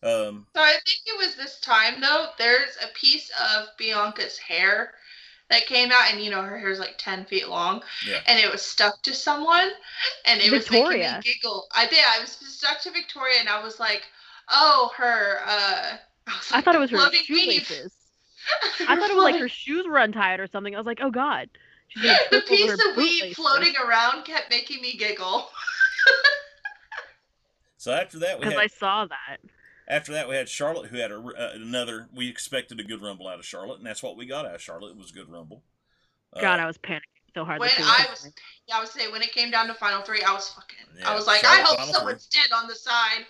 Um, So I think it was this time though. There's a piece of Bianca's hair that came out, and you know her hair hair's like ten feet long, Yeah. and it was stuck to someone, and it was making me giggle. I did. I was stuck to Victoria, and I was like, "Oh, her." uh I, was I thought it was her floating shoelaces. I thought it was like her shoes were untied or something. I was like, oh god, she's the piece of weave bootlaces. floating around kept making me giggle. [LAUGHS] so after that, because had I saw that. After that, we had Charlotte, who had a, uh, another. We expected a good rumble out of Charlotte, and that's what we got out of Charlotte. It was a good rumble. Uh, God, I was panicking so hard. When I was, yeah, I would say when it came down to final three, I was fucking. Yeah, I was like, Charlotte I hope final someone's dead on the side.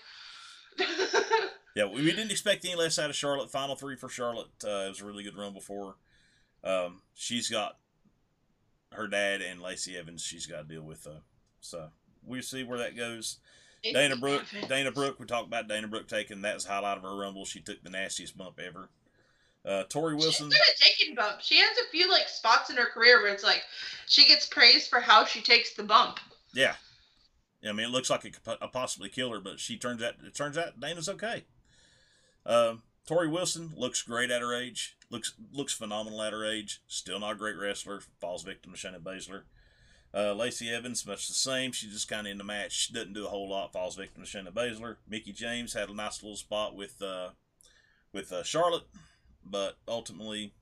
[LAUGHS] Yeah, we we didn't expect any less out of Charlotte. Final three for Charlotte. Uh, it was a really good rumble for her. Um, she's got her dad and Lacey Evans. She's got to deal with. Uh, so we'll see where that goes. Dana Brooke. Dana Brooke. We talked about Dana Brooke taking that's the highlight of her rumble. She took the nastiest bump ever. Uh, Torrie Wilson. She's good at taking bumps. She has a few like spots in her career where it's like she gets praised for how she takes the bump. Yeah. I mean, it looks like it could possibly kill her, but she turns out it turns out Dana's okay. Um, Torrie Wilson looks great at her age. looks looks phenomenal at her age. Still not a great wrestler. Falls victim to Shayna Baszler. Uh, Lacey Evans, much the same. She's just kind of in the match. She doesn't do a whole lot. Falls victim to Shayna Baszler. Mickie James had a nice little spot with uh, with uh, Charlotte, but ultimately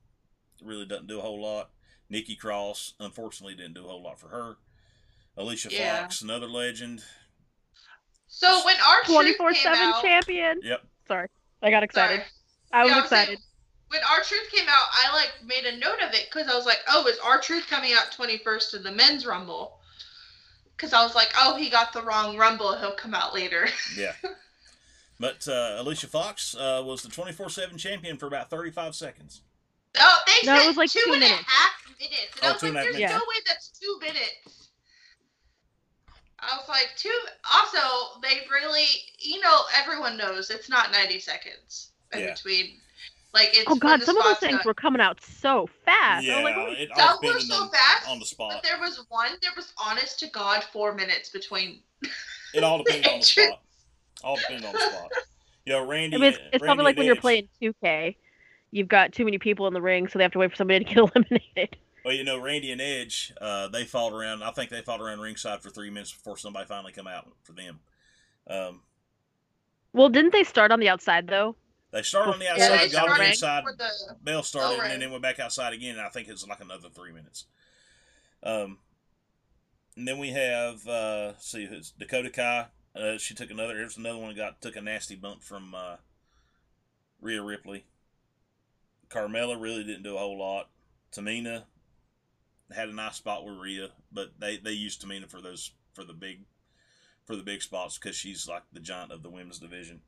really doesn't do a whole lot. Nikki Cross, unfortunately, didn't do a whole lot for her. Alicia Yeah. Fox, another legend. So when our Twenty truth four came seven champion. Yep. Sorry, I got excited. sorry. I was Yeah, saying, excited. When R-Truth came out, I like made a note of it because I was like, oh, is R-Truth coming out twenty first of the men's rumble? Because I was like, oh, he got the wrong rumble. He'll come out later. [LAUGHS] Yeah. But uh, Alicia Fox uh, was the 24 7 champion for about 35 seconds. Oh, they No, it said was like two, two and a minutes. half minutes. And Oh, I was two like, and a half there's minutes. no way that's two minutes. I was like, two. Also, they really, you know, everyone knows it's not 90 seconds in Yeah. between. Like, it's Oh god, some of those things done. were coming out so fast. I yeah, was like, holy it Some all were so on, fast, on the spot. But there was one, there was honest to God four minutes between. It all [LAUGHS] depends on the spot. All depended on the spot. You know, Randy. I mean, it's, it's Randy probably like and when you're playing 2K. You've got too many people in the ring, so they have to wait for somebody to get [LAUGHS] eliminated. Well, you know, Randy and Edge, uh, they fought around. I think they fought around ringside for three minutes before somebody finally come out for them. Um, Well, didn't they start on the outside though? They started on the outside, they got inside, the. Bell started, and then went back outside again. And I think it's like another three minutes. Um, and then we have uh, see, it's Dakota Kai. Uh, she took another. There's another one got took a nasty bump from uh, Rhea Ripley. Carmella really didn't do a whole lot. Tamina had a nice spot with Rhea, but they they used Tamina for those for the big for the big spots because she's like the giant of the women's division.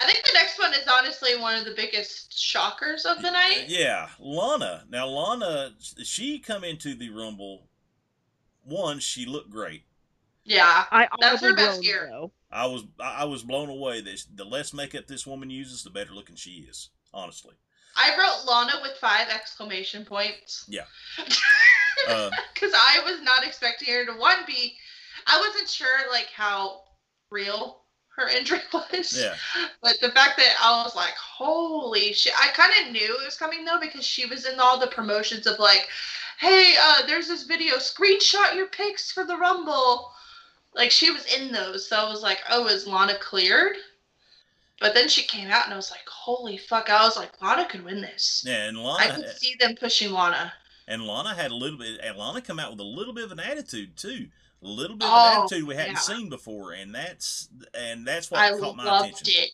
I think the next one is honestly one of the biggest shockers of the night. Yeah, Lana. Now Lana, she come into the Rumble. One, she looked great. Yeah. I That's her audibly best groaned, gear. though. I was I was blown away that the less makeup this woman uses, the better looking she is. Honestly, I wrote Lana with five exclamation points. Yeah. [LAUGHS] uh, Because I was not expecting her to one be. I wasn't sure like how real her injury [LAUGHS] was. yeah, But the fact that I was like, holy shit! I kind of knew it was coming though because she was in all the promotions of like, hey, uh, there's this video. Screenshot your pics for the Rumble. Like she was in those, so I was like, oh, is Lana cleared? But then she came out and I was like, holy fuck! I was like, Lana could win this. yeah, and Lana. I could see them pushing Lana. and Lana had a little bit. And Lana come out with a little bit of an attitude too. A little bit of Oh, an attitude we hadn't yeah. seen before, and that's and that's what I caught my loved attention. it.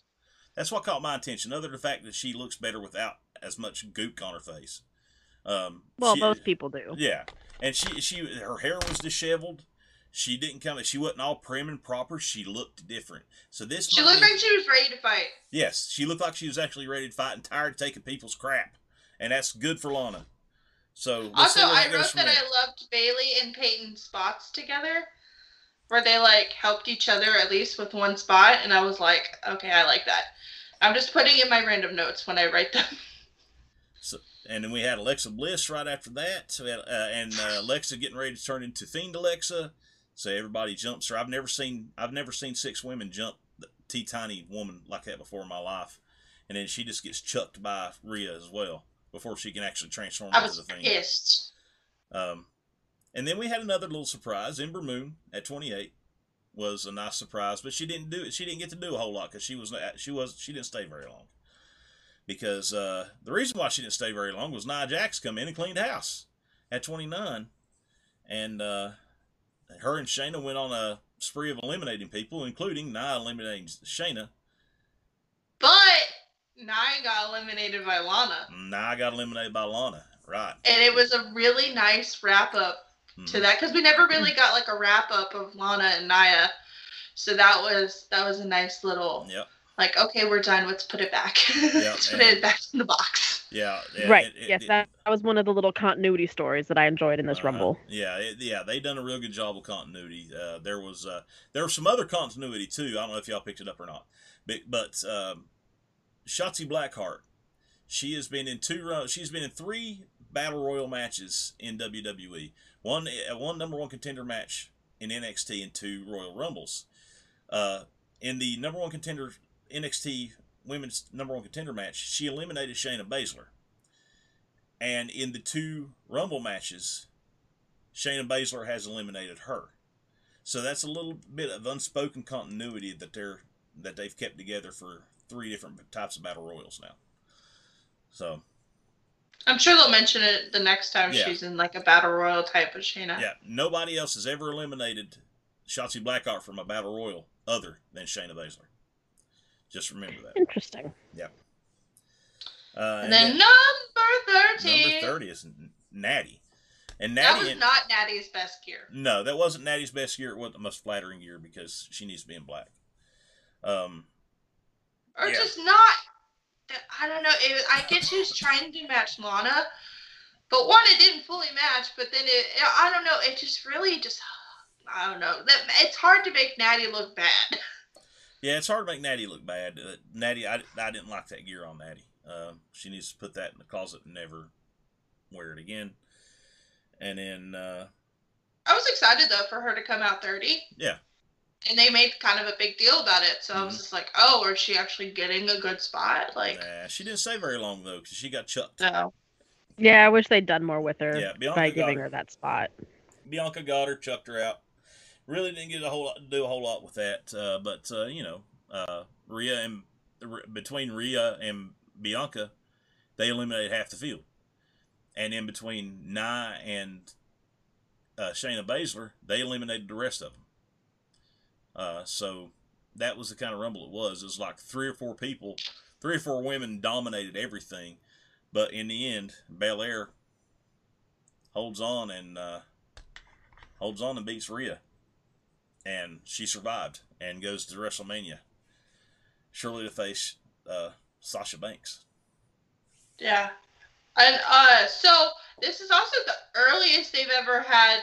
That's what caught my attention. Other than the fact that she looks better without as much gook on her face. Um, Well, she- most people do. Yeah, and she she her hair was disheveled. She didn't come. She wasn't all prim and proper. She looked different. So this She looked be- like she was ready to fight. yes, she looked like she was actually ready to fight and tired of taking people's crap, and that's good for Lana. So Also, I wrote that. I loved Bayley and Peyton's spots together, where they like helped each other at least with one spot, and I was like, okay, I like that. I'm just putting in my random notes when I write them. [LAUGHS] So, and then we had Alexa Bliss right after that. So had, uh, and uh, Alexa getting ready to turn into Fiend Alexa. So everybody jumps her. I've never seen I've never seen six women jump the T tiny woman like that before in my life. And then she just gets chucked by Rhea as well before she can actually transform I into the Fiend. pissed. Um, and then we had another little surprise. Ember Moon at 28 was a nice surprise, but she didn't do it. She didn't get to do a whole lot because she was she was she didn't stay very long. Because uh, the reason why she didn't stay very long was Nia Jax come in and cleaned house at 29, and uh, her and Shayna went on a spree of eliminating people, including Nia eliminating Shayna. But Nia got eliminated by Lana, Nia got eliminated by Lana. Right. and it was a really nice wrap up to Mhm. that because we never really got like a wrap up of Lana and Nia, so that was that was a nice little Yep. like, okay, we're done. Let's put it back. [LAUGHS] Let's put it back in the box. Yeah, yeah, right. it- it- yes, it- that, that was one of the little continuity stories that I enjoyed in this Uh-huh. Rumble. Yeah, it, yeah, they done a real good job of continuity. Uh, there was uh, there was some other continuity too. I don't know if y'all picked it up or not, but but um, Shotzi Blackheart, she has been in two. She's been in three battle royal matches in WWE. One uh, one number one contender match in NXT and two Royal Rumbles. Uh, in the number one contender NXT women's number one contender match, she eliminated Shayna Baszler. And in the two Rumble matches, Shayna Baszler has eliminated her. So that's a little bit of unspoken continuity that they're that they've kept together for three different types of battle royals now. So I'm sure they'll mention it the next time Yeah. she's in like a battle royal type of Shayna. yeah, nobody else has ever eliminated Shotzi Blackheart from a battle royal other than Shayna Baszler. Just remember that. Interesting. Uh, And then number thirteen. number thirty is Natty, and That Natty. was not Natty's best gear. No, that wasn't Natty's best gear. It wasn't the most flattering gear because she needs to be in black. Um, Or Yeah. just not. I don't know. It, I get she was trying to match Lana, but one, it didn't fully match. But then it, I don't know. It just really just, [SIGHS] I don't know. That it's hard to make Natty look bad. [LAUGHS] yeah, it's hard to make Natty look bad. Uh, Natty, I, I didn't like that gear on Natty. Uh, she needs to put that in the closet and never wear it again. And then, uh, I was excited though for her to come out 30. Yeah. And they made kind of a big deal about it. So I was Mhm. just like, oh, is she actually getting a good spot? Like, nah, she didn't stay very long though because she got chucked. no. Yeah, I wish they'd done more with her Yeah, Bianca by giving her. her that spot. Bianca got her, chucked her out. Really didn't get a whole lot, do a whole lot with that. Uh, but uh, you know, uh, Rhea and between Rhea and Bianca, they eliminated half the field, and in between Nia and uh, Shayna Baszler, they eliminated the rest of them. Uh, so that was the kind of rumble it was. It was like three or four people, three or four women dominated everything, but in the end, Belair holds on and uh, holds on and beats Rhea, and she survived and goes to WrestleMania, surely to face uh, Sasha Banks. Yeah. And uh so this is also the earliest they've ever had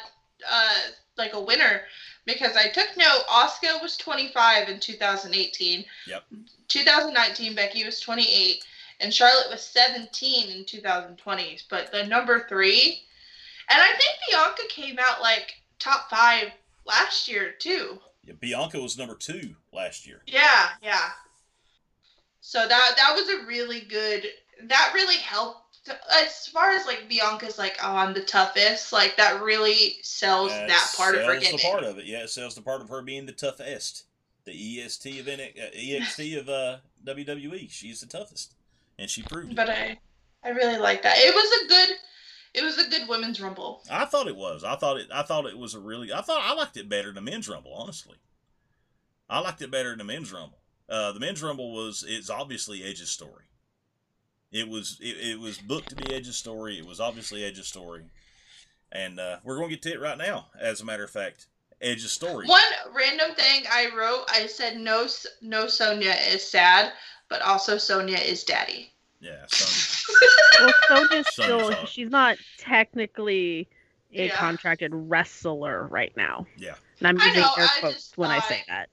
uh like a winner because I took note Asuka was 25 in 2018. Yep. 2019 Becky was 28 and Charlotte was 17 in 2020. But the number 3 and I think Bianca came out like top 5 last year too. Yeah, Bianca was number two last year. Yeah, yeah. So that that was a really good. That really helped as far as like Bianca's like oh I'm the toughest. Like that really sells That that part of her sells gimmick. the part of it. Yeah, it sells the part of her being the toughest, the EST of N- uh, EXT [LAUGHS] of uh, WWE. She's the toughest, and she proved it. But I I really like that. It was a good. It was a good women's rumble. I thought it was. I thought it. I thought it was a really. I thought I liked it better than men's rumble. Honestly, I liked it better than men's rumble. Uh, the men's rumble was. It's obviously Edge's story. It was. It, it was booked to be Edge's story. It was obviously Edge's story, and uh, we're going to get to it right now. As a matter of fact, Edge's story. One random thing I wrote, I said no, S- no Sonya is sad, but also Sonya is daddy. Yeah. So, Well, Sonya's Sonya's still hot. she's not technically a Yeah. contracted wrestler right now. Yeah. And I'm using know, air quotes just when I say that.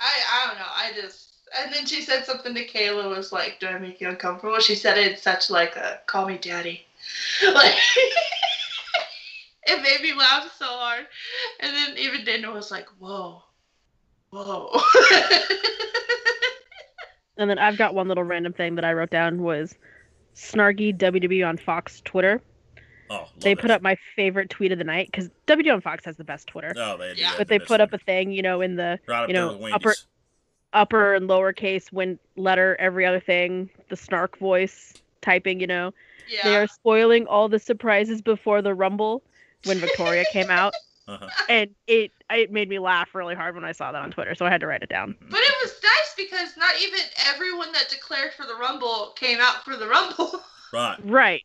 I I don't know. I just and then she said something to Kayla was like, "Do I make you uncomfortable?" She said it in such like a "call me daddy," [LAUGHS] like it made me laugh so hard. And then even Dana was like, "Whoa, whoa." [LAUGHS] And then I've got one little random thing that I wrote down was snarky WWE on Fox Twitter. oh, They it. put up my favorite tweet of the night because WWE on Fox has the best Twitter. Oh, they. Yeah. yeah, but they put up a thing, you know, in the right you know, with upper- Wendy's. Upper and lowercase when letter every other thing, the snark voice typing, you know. They are spoiling all the surprises before the Rumble when Victoria [LAUGHS] came out. Uh-huh. And it it made me laugh really hard when I saw that on Twitter, so I had to write it down. But it was nice because not even everyone that declared for the Rumble came out for the Rumble. [LAUGHS] Right. Right.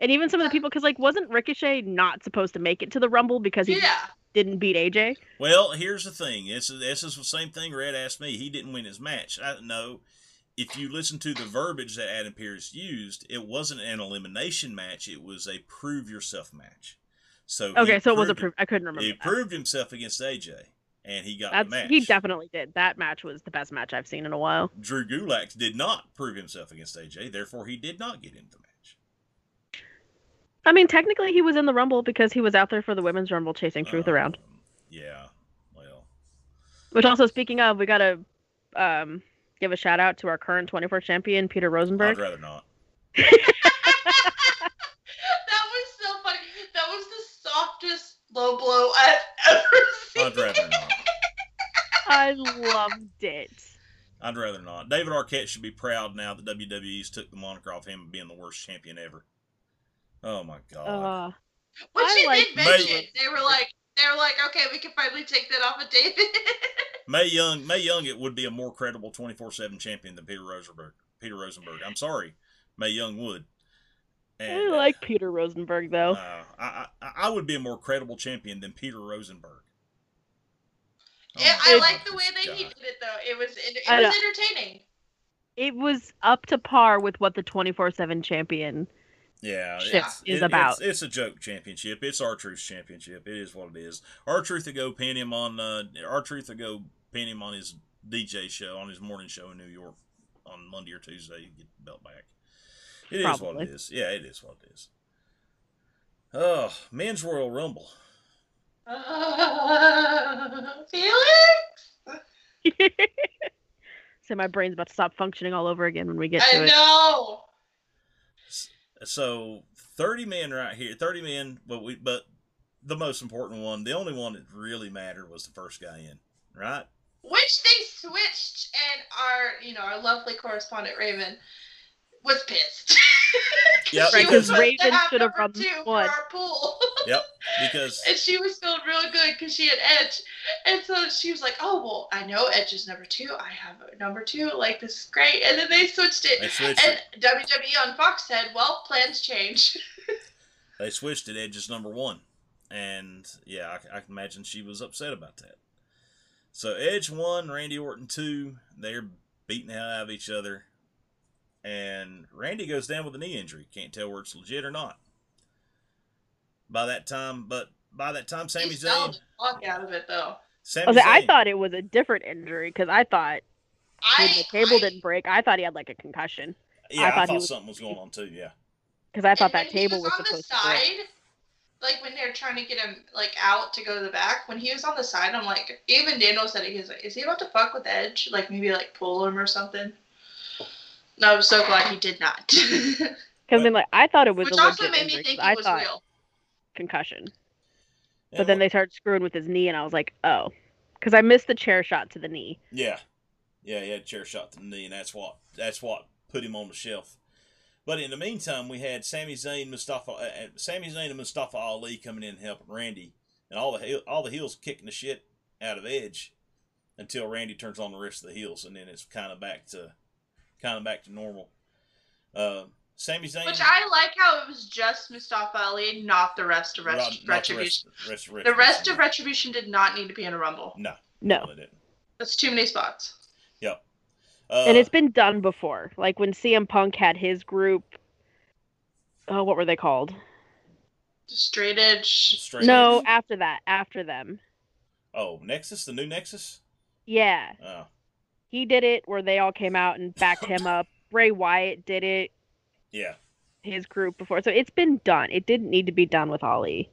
And even some of the people, because like, wasn't Ricochet not supposed to make it to the Rumble because he yeah. Didn't beat AJ. Well, here's the thing. This is this is the same thing Red asked me. He didn't win his match. I no. If you listen to the verbiage that Adam Pearce used, it wasn't an elimination match. It was a prove yourself match. So Okay, so it was a proof. I couldn't remember. He that. proved himself against AJ, and he got the match. he definitely did. That match was the best match I've seen in a while. Drew Gulak did not prove himself against AJ, therefore he did not get into the match. I mean, technically he was in the Rumble because he was out there for the women's Rumble chasing Truth around. Um, Yeah, well, Which also, speaking of, we gotta um, give a shout out to our current 24 champion Peter Rosenberg. I'd rather not. [LAUGHS] that was so funny. That was the softest low blow I've ever seen. I'd rather not. [LAUGHS] I loved it. I'd rather not. David Arquette should be proud now that WWE's took the moniker off him of being the worst champion ever. Oh my god. Uh, Which I they like did mention. May- They were like, they were like, okay, we can finally take that off of David. [LAUGHS] Mae Young, Mae Young, it would be a more credible twenty four seven champion than Peter Rosenberg. Peter Rosenberg. I'm sorry, Mae Young would. I like Peter Rosenberg though. Uh, I, I I would be a more credible champion than Peter Rosenberg. Oh Yeah, I like the way that he God. did it, though. It was it, it was entertaining. It was up to par with what the 24 7 champion. Yeah, ship it's, is it- about. It's, it's a joke championship. It's R-Truth championship. It is what it is. R-Truth to go pin him on. Uh, R-Truth to go pin him on his DJ show on his morning show in New York on Monday or Tuesday. Get the belt back. It is what it is. Yeah, it is what it is. Oh, men's Royal Rumble. Uh, Felix, [LAUGHS] so my brain's about to stop functioning all over again when we get I to it. know. So thirty men right here. Thirty men, but we but the most important one, the only one that really mattered was the first guy in, right? Which they switched, and our you know our lovely correspondent Raven was pissed. [LAUGHS] Yep, She Right, was 'cause supposed to Raven have should have number run two one. for our pool. [LAUGHS] Yep, because And she was feeling real good because she had Edge. And so she was like, oh, well, I know Edge is number two. I have number two. Like, this is great. And then they switched it. they switched And it. WWE on Fox said, well, plans change. [LAUGHS] They switched it. Edge is number one, and yeah, I, I can imagine she was upset about that. So Edge one, Randy Orton two. They're beating the hell out of each other, and Randy goes down with a knee injury. Can't tell where it's legit or not. By that time, but by that time, Sami he Zayn. the fuck out of it, though. Sami I, was like, I thought it was a different injury because I thought I, when the table I, didn't break, I thought he had like a concussion Yeah, I I thought, thought he was- something was going on too. Yeah. because I thought and that table was on the supposed to break. side, like when they're trying to get him like out to go to the back, when he was on the side, I'm like, even Daniel said it. He was like, "Is he about to fuck with Edge? Like maybe like pull him or something." No, I'm so glad he did not. [LAUGHS] Because then, like, I thought it was Which a also legit made me injury, think 'cause it I was thought real. concussion. Yeah, But then they started screwing with his knee, and I was like, oh, because I missed the chair shot to the knee. Yeah, yeah, he had a chair shot to the knee, and that's what that's what put him on the shelf. But in the meantime, we had Sami Zayn, Mustafa, uh, uh, Sami Zayn, and Mustafa Ali coming in and helping Randy, and all the heel- all the heels kicking the shit out of Edge until Randy turns on the rest of the heels, and then it's kind of back to kind of back to normal. Uh, Sami Zayn, Which I like how it was just Mustafa Ali, not the rest of Rod- Ret- not the Retribution. rest, rest, The rest of Retribution did not need to be in a Rumble. no, No. they didn't. That's too many spots. Yep. Uh, and it's been done before. Like when CM Punk had his group. Oh, what were they called? Straight Edge. straight No, edge. after that, after them. Oh, Nexus, the new Nexus. Yeah, Oh, he did it where they all came out and backed him up. Bray Wyatt did it, yeah. his group before. So it's been done. It didn't need to be done with Ali.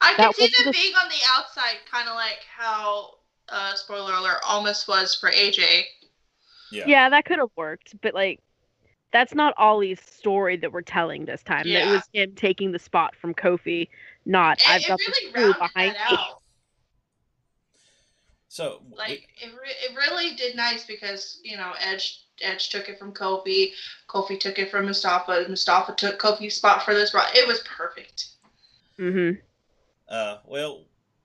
I can see them the- being on the outside, kind of like how, uh, spoiler alert, almost was for AJ. Yeah. Yeah, that could have worked, but like that's not Ali's story that we're telling this time. It was him taking the spot from Kofi, not And I've it got really the crew behind that me. out. So we- Like it, re- it really did nice because you know Edge Edge took it from Kofi, Kofi took it from Mustafa, Mustafa took Kofi's spot for this run. It was perfect. Mm-hmm. Uh, well,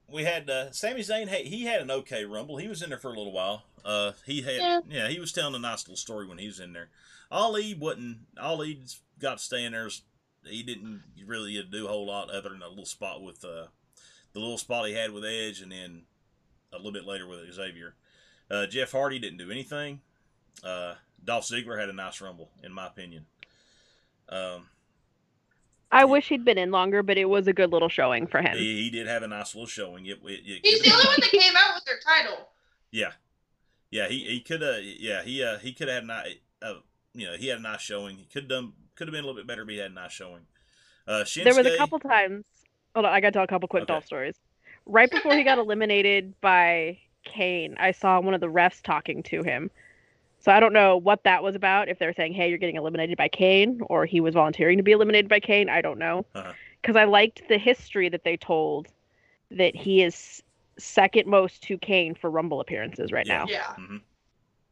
we had uh, Sami Zayn. Hey, he had an okay rumble. He was in there for a little while. Uh, he had yeah. Yeah. he was telling a nice little story when he was in there. Ali wasn't. Ali got to stay in there. He didn't really do a whole lot other than a little spot with uh, the little spot he had with Edge, and then a little bit later with Xavier. Uh, Jeff Hardy didn't do anything. Uh, Dolph Ziggler had a nice rumble, in my opinion. Um, I wish he'd been in longer, but it was a good little showing for him. he, he did have a nice little showing. It, it, it He's could've the only one that came out with their title. Yeah, yeah. He he could have. Yeah, he uh he could have had a nice. Uh, you know, he had a nice showing. He could have done. Could have been a little bit better, but he had a nice showing. Uh, Shinsuke. There was a couple times. Hold on, I got to tell a couple quick Okay. Dolph stories. Right before he got eliminated by Kane, I saw one of the refs talking to him. So I don't know what that was about. If they're saying, "Hey, you're getting eliminated by Kane," or he was volunteering to be eliminated by Kane, I don't know. Uh-huh. Because I liked the history that they told that he is second most to Kane for Rumble appearances right Yeah. now. Yeah. hmm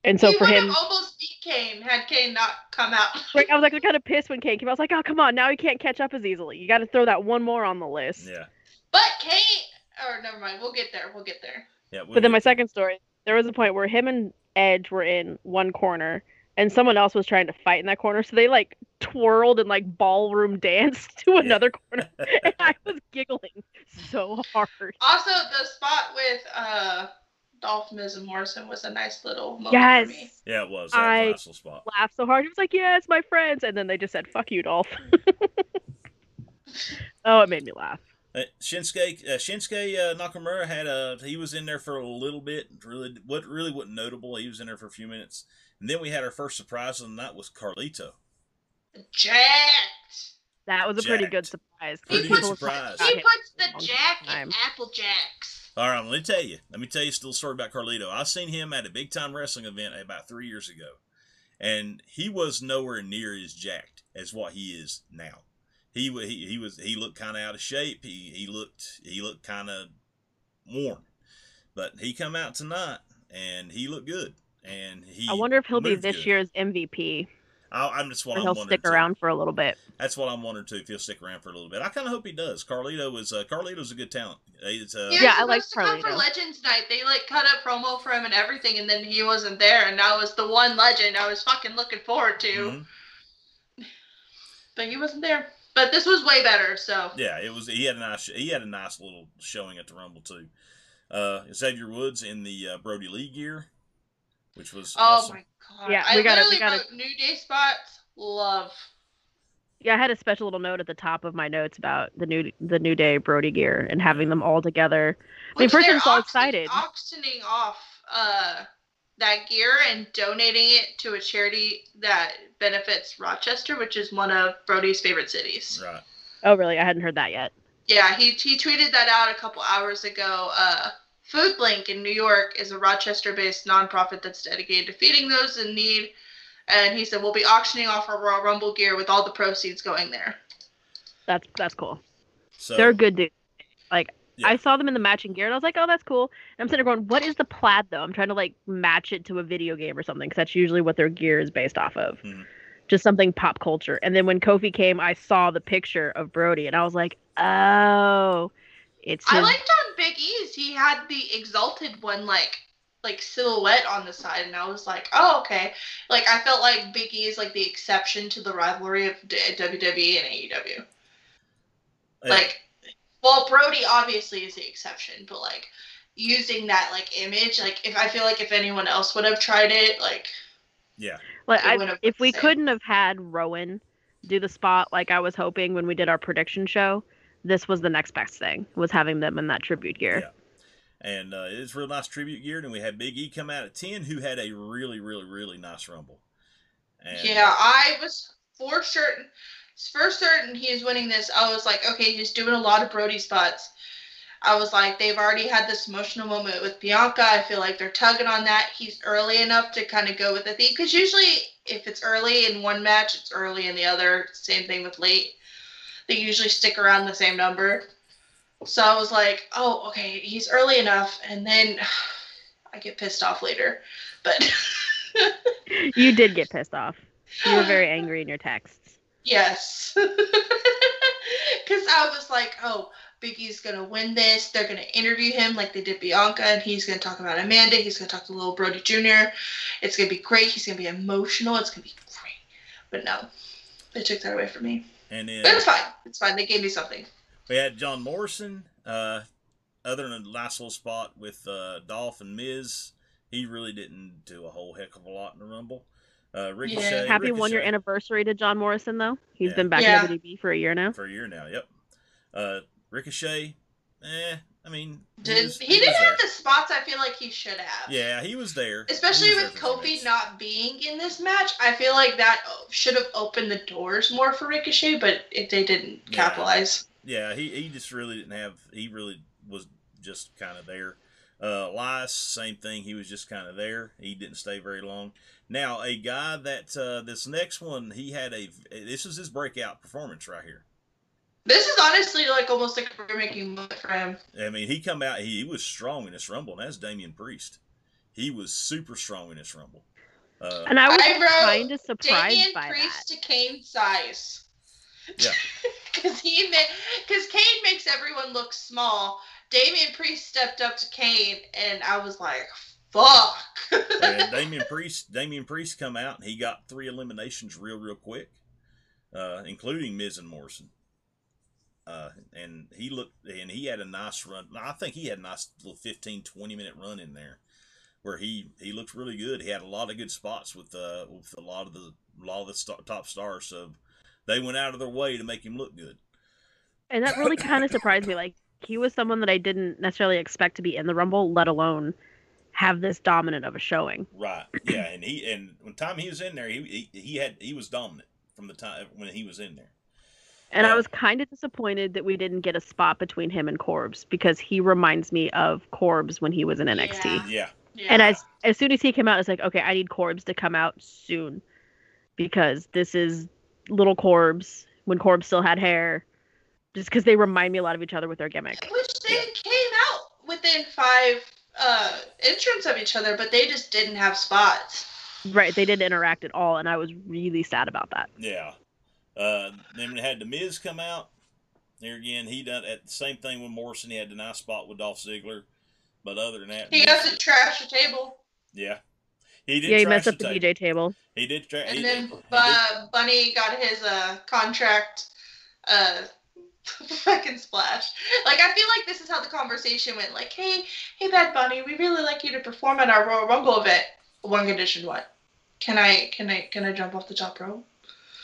And so he for him, almost beat Kane had Kane not come out. [LAUGHS] like I was like I kind of pissed when Kane came. I was like, "Oh, come on, now he can't catch up as easily. You got to throw that one more on the list." Yeah, But Kane, or never mind. We'll get there. We'll get there. yeah. we'll But then get- my second story, there was a point where him and Edge were in one corner, and someone else was trying to fight in that corner. So they like twirled and like ballroom [LAUGHS] danced to another corner, [LAUGHS] and I was giggling so hard. Also, the spot with uh Dolph, Miz, and Morrison was a nice little moment Yes, for me. Yeah, it was. That was I- a nice spot. laughed so hard. He was like, "Yes, my friends," and then they just said, "Fuck you, Dolph." [LAUGHS] oh, it made me laugh. Uh, Shinsuke uh, Shinsuke uh, Nakamura had a he was in there for a little bit. Really, what really wasn't notable. He was in there for a few minutes, and then we had our first surprise of the night was Carlito. Jacked. That was a pretty good surprise. Pretty People good were talking surprise. He him puts the Jack in Apple Jacks. All right, let me tell you. Let me tell you a little story about Carlito. I seen him at a big time wrestling event about three years ago, and he was nowhere near as jacked as what he is now. He he, he was he looked kind of out of shape. He he looked he looked kind of worn, but he come out tonight and he looked good. And he I wonder if he'll be this good. year's MVP, I, I'm just what or I'm he'll stick too. around for a little bit. That's what I'm wondering too. If he'll stick around for a little bit, I kind of hope he does. Carlito is uh, Carlito's a good talent. He's, uh, He was Yeah, I like Carlito. come for Carlito. Legends Night. They like cut a promo for him and everything, and then he wasn't there, and that was the one legend I was fucking looking forward to. mhm. But he wasn't there. But this was way better. So Yeah, it was. He had a nice. He had a nice little showing at the Rumble too. Uh, Xavier Woods in the uh, Brodie Lee gear, which was oh awesome. my god. Yeah, I we gotta- we literally gotta- wrote New Day spots. Love. Yeah, I had a special little note at the top of my notes about the new the new day Brody gear and having them all together. I mean, first they're I'm so auction- excited. Auctioning off uh, that gear and donating it to a charity that benefits Rochester, which is one of Brodie's favorite cities. Right. Oh, really? I hadn't heard that yet. Yeah, he he tweeted that out a couple hours ago. Uh, Foodlink in New York is a Rochester-based nonprofit that's dedicated to feeding those in need. And he said we'll be auctioning off our Royal Rumble gear with all the proceeds going there. That's that's cool. So They're good dudes. Like Yeah. I saw them in the matching gear and I was like, oh, that's cool. And I'm sitting there going, what is the plaid though? I'm trying to like match it to a video game or something because that's usually what their gear is based off of. Mhm. Just something pop culture. And then when Kofi came, I saw the picture of Brodie and I was like, oh, it's I his- liked on Big E's he had the exalted one like like silhouette on the side, and I was like, oh okay. Like I felt like Big E is like the exception to the rivalry of D- WWE and AEW. yeah, Like, well, Brodie obviously is the exception, but like using that like image, like if I feel like if anyone else would have tried it, like yeah, Like I, if we same. couldn't have had Rowan do the spot like I was hoping when we did our prediction show, this was the next best thing was having them in that tribute gear. Yeah. and uh, it's real nice tribute gear. And we had Big E come out at ten, who had a really, really, really nice Rumble. And, yeah, I was for certain, for certain he is winning this. I was like, okay, he's doing a lot of Brodie spots. I was like, they've already had this emotional moment with Bianca. I feel like they're tugging on that. He's early enough to kind of go with the theme because usually if it's early in one match, it's early in the other. Same thing with late. They usually stick around the same number. So I was like, oh, okay, he's early enough, and then [SIGHS] I get pissed off later. But [LAUGHS] You did get pissed off. You were very [SIGHS] angry in your texts. Yes. [LAUGHS] Because I was like, oh, Big E's going to win this. They're going to interview him like they did Bianca, and he's going to talk about Amanda. He's going to talk to little Brodie Jr. It's going to be great. He's going to be emotional. It's going to be great. But no, they took that away from me. and then But it's fine. It's fine. They gave me something. we had John Morrison. Uh, other than a nice little spot with uh, Dolph and Miz, he really didn't do a whole heck of a lot in the Rumble. Uh, Ricochet, Happy one year anniversary to John Morrison though. He's Yeah. been back Yeah. in WWE for a year now. for a year now. Yep. Uh, Ricochet, eh? I mean, Did was- he, was didn't there. have the spots I feel like he should have. Yeah, he was there. Especially was with there Kofi not being in this match, I feel like that should have opened the doors more for Ricochet, but it, they didn't Yeah. capitalize. Yeah, he, he just really didn't have. He really was just kind of there. Uh, Elias, same thing. He was just kind of there. He didn't stay very long. Now, a guy that uh, this next one, he had a. This was his breakout performance right here. This is honestly like almost like a making moment for him. I mean, he come out. He, he was strong in this rumble, and that's Damian Priest. He was super strong in this rumble. Uh, And I was kind of surprised Damian by Priest that. to Kane size. Yeah. [LAUGHS] Because he because Kane makes everyone look small. Damian Priest stepped up to Kane, and I was like, "Fuck." and [LAUGHS] Damian Priest, Damian Priest come out and he got three eliminations real, real quick, uh, including Miz and Morrison. Uh, and he looked, and he had a nice run. I think he had a nice little 15, 20 minute run in there, where he he looked really good. He had a lot of good spots with uh with a lot of the a lot of the star, top stars. So they went out of their way to make him look good. And that really kind of surprised me. Like he was someone that I didn't necessarily expect to be in the Rumble, let alone have this dominant of a showing. Right. Yeah. And he and when time he was in there, he he, he had he was dominant from the time when he was in there. And I was kind of disappointed that we didn't get a spot between him and Corbs because he reminds me of Corbs when he was in NXT. Yeah. Yeah. Yeah. And as as soon as he came out, it's like, okay, I need Corbs to come out soon because this is little Corbs when Corbs still had hair. Just because they remind me a lot of each other with their gimmick. which they came out within five uh entrants of each other, but they just didn't have spots. Right, they didn't interact at all, and I was really sad about that. Yeah. Uh, then we had the Miz come out. There again, he done at the same thing with Morrison. He had the nice spot with Dolph Ziggler, but other than that, He Miz- got to trash the table, yeah, he did. Yeah, he trash messed up the table. DJ table. He did. Tra- he and then did- uh, Bunny got his uh contract uh [LAUGHS] fucking splash. Like I feel like this is how the conversation went. Like, hey, hey, Bad Bunny, we really like you to perform at our Royal Rumble event. One condition, what? Can I can I can I jump off the top rope?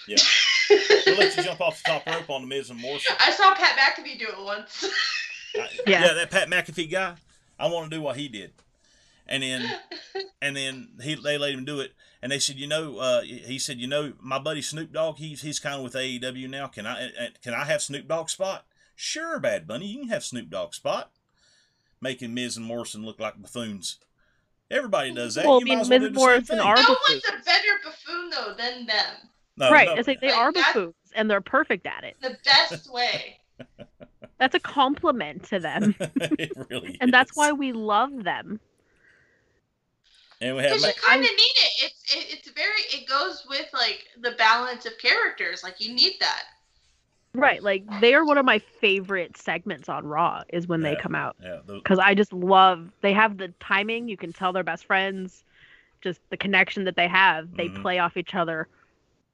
Yeah. [LAUGHS] did. We'll let you jump off the top rope on the Miz and Morrison. I saw Pat McAfee do it once. I- Yeah. yeah, that Pat McAfee guy. I want to do what he did, and then and then he they let him do it, and they said, you know, uh, he said, you know, my buddy Snoop Dogg, he's he's kind of with AEW now. Can I uh, can I have Snoop Dogg spot? Sure, Bad Bunny, you can have Snoop Dogg spot. Making Miz and Morrison look like buffoons. Everybody does that. Well, I you mean, might as well Miz do Morrison same thing. are- no buffoons. one's a better buffoon though than them. No, right, no. it's like they Like, are buffoons, and they're perfect at it. The best way. That's a compliment to them, [LAUGHS] it really and that's why we love them. And we have Because you kind of need it. It's it, it's very it goes with like the balance of characters. Like you need that. Right, like they are one of my favorite segments on Raw is when they come out yeah, because I just love they have the timing. You can tell they're best friends, just the connection that they have. They Mhm. play off each other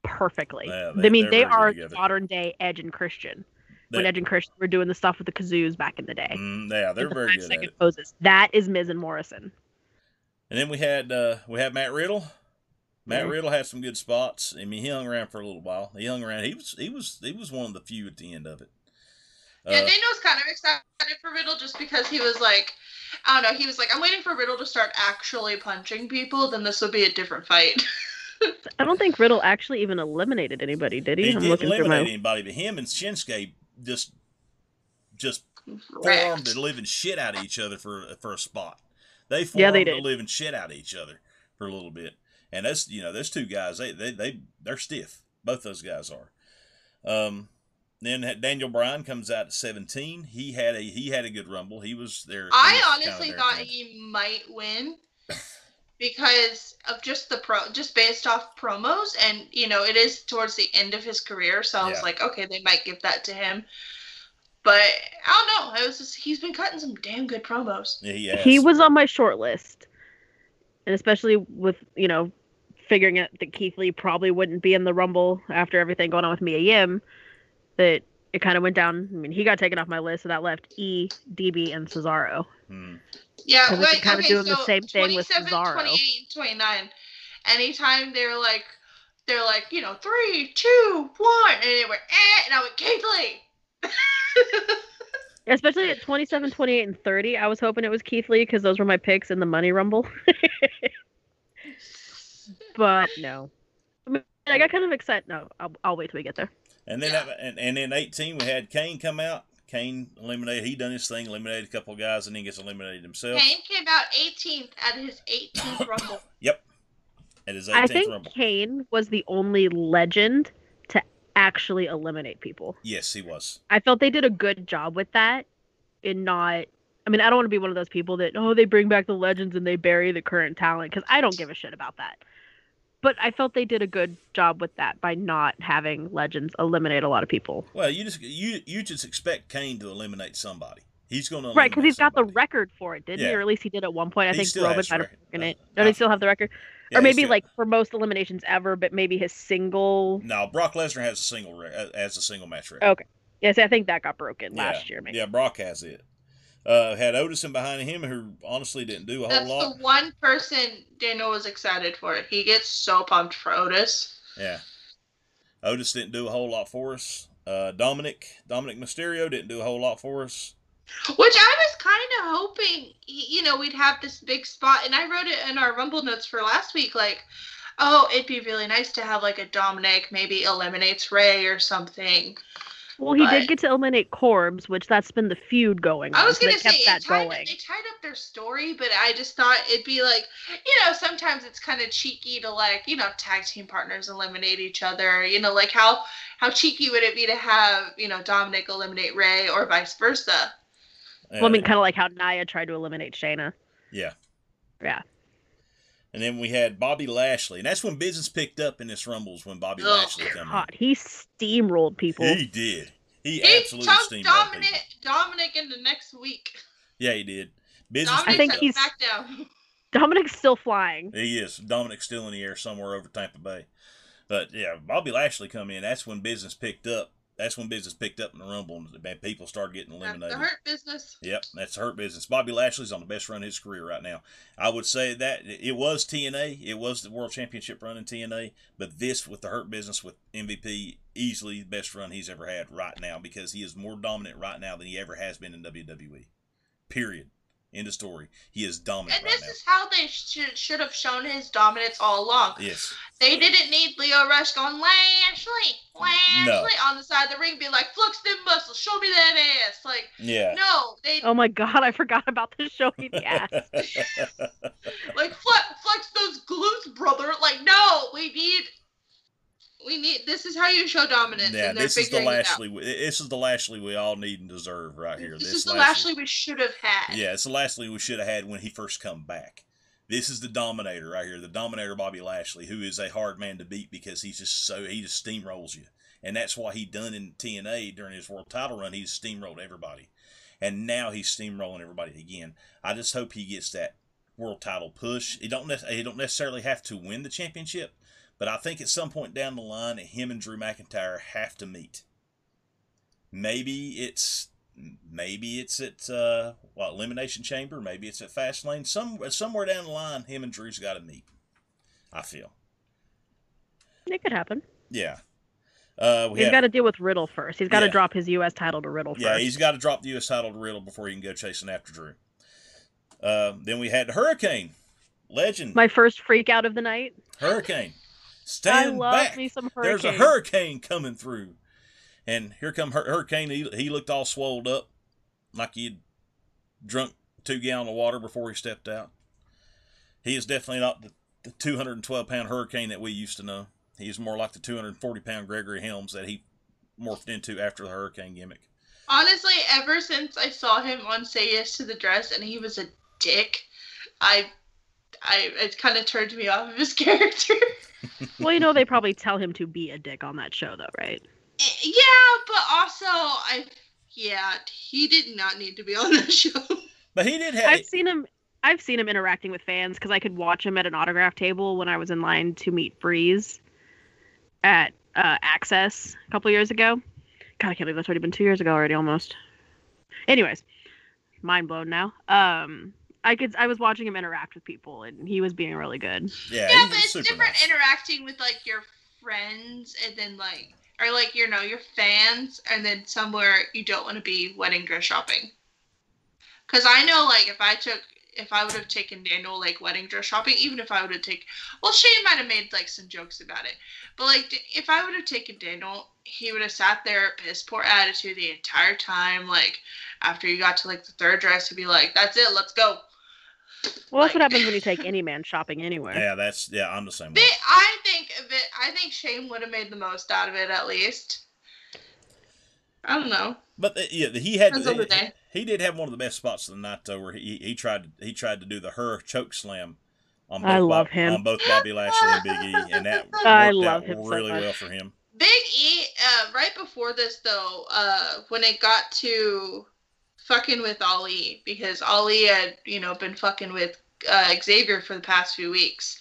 perfectly. Yeah, I they- mean, they're they very good are together. modern day Edge and Christian. when Edge and Christian were doing the stuff with the kazoos back in the day. mm, yeah, they're the very good at five-second it. Poses. That is Miz and Morrison. And then we had uh, we had Matt Riddle. Matt. Riddle had some good spots. I mean, he hung around for a little while. He hung around. He was he was he was one of the few at the end of it. yeah, Uh, Daniel's kind of excited for Riddle just because he was like, I don't know. He was like, I'm waiting for Riddle to start actually punching people. Then this will be a different fight. [LAUGHS] I don't think Riddle actually even eliminated anybody, did he? he I'm didn't eliminate my. anybody, but him and Shinsuke just just Wrecked. formed the living shit out of each other for for a spot. They formed Yeah, they the living shit out of each other for a little bit. And that's you know, those two guys, they they they they're stiff. Both those guys are. Um then Daniel Bryan comes out at 17. He had a he had a good rumble. He was there. I was kinda honestly there thought at the end. he might win because of just the pro, just based off promos, and you know it is towards the end of his career, so I was like, okay, they might give that to him. But I don't know. It was just, he's been cutting some damn good promos. Yeah, he, has. He was on my short list, and especially with you know figuring out that Keith Lee probably wouldn't be in the Rumble after everything going on with Mia Yim, that it kind of went down. I mean, he got taken off my list, so that left E, DB, and Cesaro. Hmm. Yeah, Because it's wait, kinda okay, doing the same thing with 27, Cesaro. 28, 29. Anytime they're like, they're like, you know, three, two, one, and they were, eh, and I went, Keith Lee. Especially at 27, 28, and 30. I was hoping it was Keith Lee because those were my picks in the Money Rumble. [LAUGHS] but no. I mean, I got kind of excited. No, I'll, I'll wait till we get there. And then Yeah. and, and in 18 we had Kane come out. Kane eliminated. He done his thing, eliminated a couple of guys, and then gets eliminated himself Kane came out 18th at his 18th [COUGHS] Rumble. Yep, at his 18th I think Rumble. Kane was the only legend to actually eliminate people. Yes, he was. I felt they did a good job with that in not. I mean, I don't want to be one of those people that, oh, they bring back the legends and they bury the current talent because I don't give a shit about that. But I felt they did a good job with that by not having legends eliminate a lot of people. Well, you just you you just expect Kane to eliminate somebody. He's going to Right, because he's got the record for it, didn't he? Or at least he did at one point. I He think Roman might have record. broken it. Uh, Don't he uh, still have the record? Yeah, or maybe like for most eliminations ever, but maybe his single. no. Brock Lesnar has a single re- uh, as a single match record. Okay. Yes, I think that got broken Yeah, last year. Maybe. Yeah, Brock has it. Uh, had Otis in behind him, who honestly didn't do a whole That's lot. the one person Daniel was excited for. He gets so pumped for Otis. Yeah. Otis didn't do a whole lot for us. Uh, Dominic Dominic Mysterio didn't do a whole lot for us. Which I was kind of hoping, you know, we'd have this big spot. And I wrote it in our Rumble notes for last week, like, oh, it'd be really nice to have like a Dominic maybe eliminates Rey or something. Well, he But- did get to eliminate Corbs, which that's been the feud going on. I was so gonna say kept that tied, going. they tied up their story, but I just thought it'd be like, you know, sometimes it's kind of cheeky to like, you know, tag team partners eliminate each other. You know, like how how cheeky would it be to have you know Dominic eliminate Rey or vice versa? Well, I mean, kind of like how Nia tried to eliminate Shayna. yeah. Yeah. And then we had Bobby Lashley, and that's when business picked up in this Rumbles when Bobby Oh, Lashley come God, he steamrolled people. He did. He, He absolutely steamrolled Dominic people. Dominic into next week. Yeah, he did. Business. Dominic I think at he's- SmackDown. [LAUGHS] Dominic's still flying. He is. Dominic's still in the air somewhere over Tampa Bay. But yeah, Bobby Lashley come in. That's when business picked up. That's when business picked up in the Rumble, and people started getting That's eliminated. the hurt business. Yep, that's hurt business. Bobby Lashley's on the best run of his career right now. I would say that it was TNA. It was the World Championship run in TNA, but this with the hurt business with MVP, easily the best run he's ever had right now because he is more dominant right now than he ever has been in WWE. Period. End of story. He is dominant And right this now. is how they should should have shown his dominance all along. Yes. They didn't need Lio Rush going Lashley, Lashley on the side of the ring, be like, flex them muscles, show me that ass. Like, Yeah. no, they Oh my God, I forgot about the show. Yeah. [LAUGHS] like flex, flex those glutes, brother. Like, no, we need, we need. This is how you show dominance. yeah, this is the figuring it out. Lashley. we- This is the Lashley we all need and deserve right here. This, is the Lashley we should have had. Yeah, it's the Lashley we should have had when he first come back. This is the Dominator right here, the Dominator Bobby Lashley, who is a hard man to beat because he's just so he just steamrolls you, and that's why he done in TNA during his world title run. He's steamrolled everybody, and now he's steamrolling everybody again. I just hope he gets that world title push. He don't he don't necessarily have to win the championship, but I think at some point down the line, him and Drew McIntyre have to meet. Maybe it's maybe it's at uh, what elimination chamber, maybe it's at Fastlane. Some somewhere down the line, him and Drew's got to meet. I feel, It could happen. yeah. Uh, we He's got to deal with Riddle first. He's got to Yeah. drop his U.S. title to Riddle yeah, he's got to drop the U.S. title to Riddle before he can go chasing after Drew. Uh, then we had Hurricane, legend My first freak out of the night. Hurricane. I Stand love back. me some. There's a hurricane coming through. And here come Hur- Hurricane. He, he looked all swolled up like he'd drunk two gallon of water before he stepped out. He is definitely not the, the 212 pound Hurricane that we used to know. He's more like the 240 pound Gregory Helms that he morphed into after the Hurricane gimmick. Honestly, ever since I saw him on Say Yes to the Dress and he was a dick, I, I it kind of turned me off of his [LAUGHS] character. Well, you know they probably tell him to be a dick on that show, though, right? yeah, but also I, yeah, he did not need to be on that [LAUGHS] show. But he did have. I've seen him. I've seen him interacting with fans because I could watch him at an autograph table when I was in line to meet Breeze at uh, Access a couple years ago. God, I can't believe that's already been two years ago already, almost. Anyways, mind blown now. Um, I could I was watching him interact with people, and he was being really good. Yeah, Yeah, but it's different nice. interacting with like your friends and then like or like you know your fans and then somewhere you don't want to be wedding dress shopping. Cause I know like if I took if I would have taken Daniel like wedding dress shopping, even if I would have taken well Shane might have made like some jokes about it, but like if I would have taken Daniel, he would have sat there piss poor attitude the entire time. Like after you got to like the third dress, he'd be like, "That's it, let's go." Well, that's what happens when you take [LAUGHS] any man shopping anywhere. Yeah, that's yeah. I'm the same way. I think that I think Shane would have made the most out of it at least. I don't know. But uh, yeah, he had Depends the day. he did have one of the best spots of the night though, where he he tried he tried to do the her choke slam on both I love Bob- him. on both Bobby Lashley and Big E, and that [LAUGHS] worked I love out him so really much. well for him. Big E, uh, right before this though, uh, when it got to fucking with Ali, because Ali had you know been fucking with uh, Xavier for the past few weeks.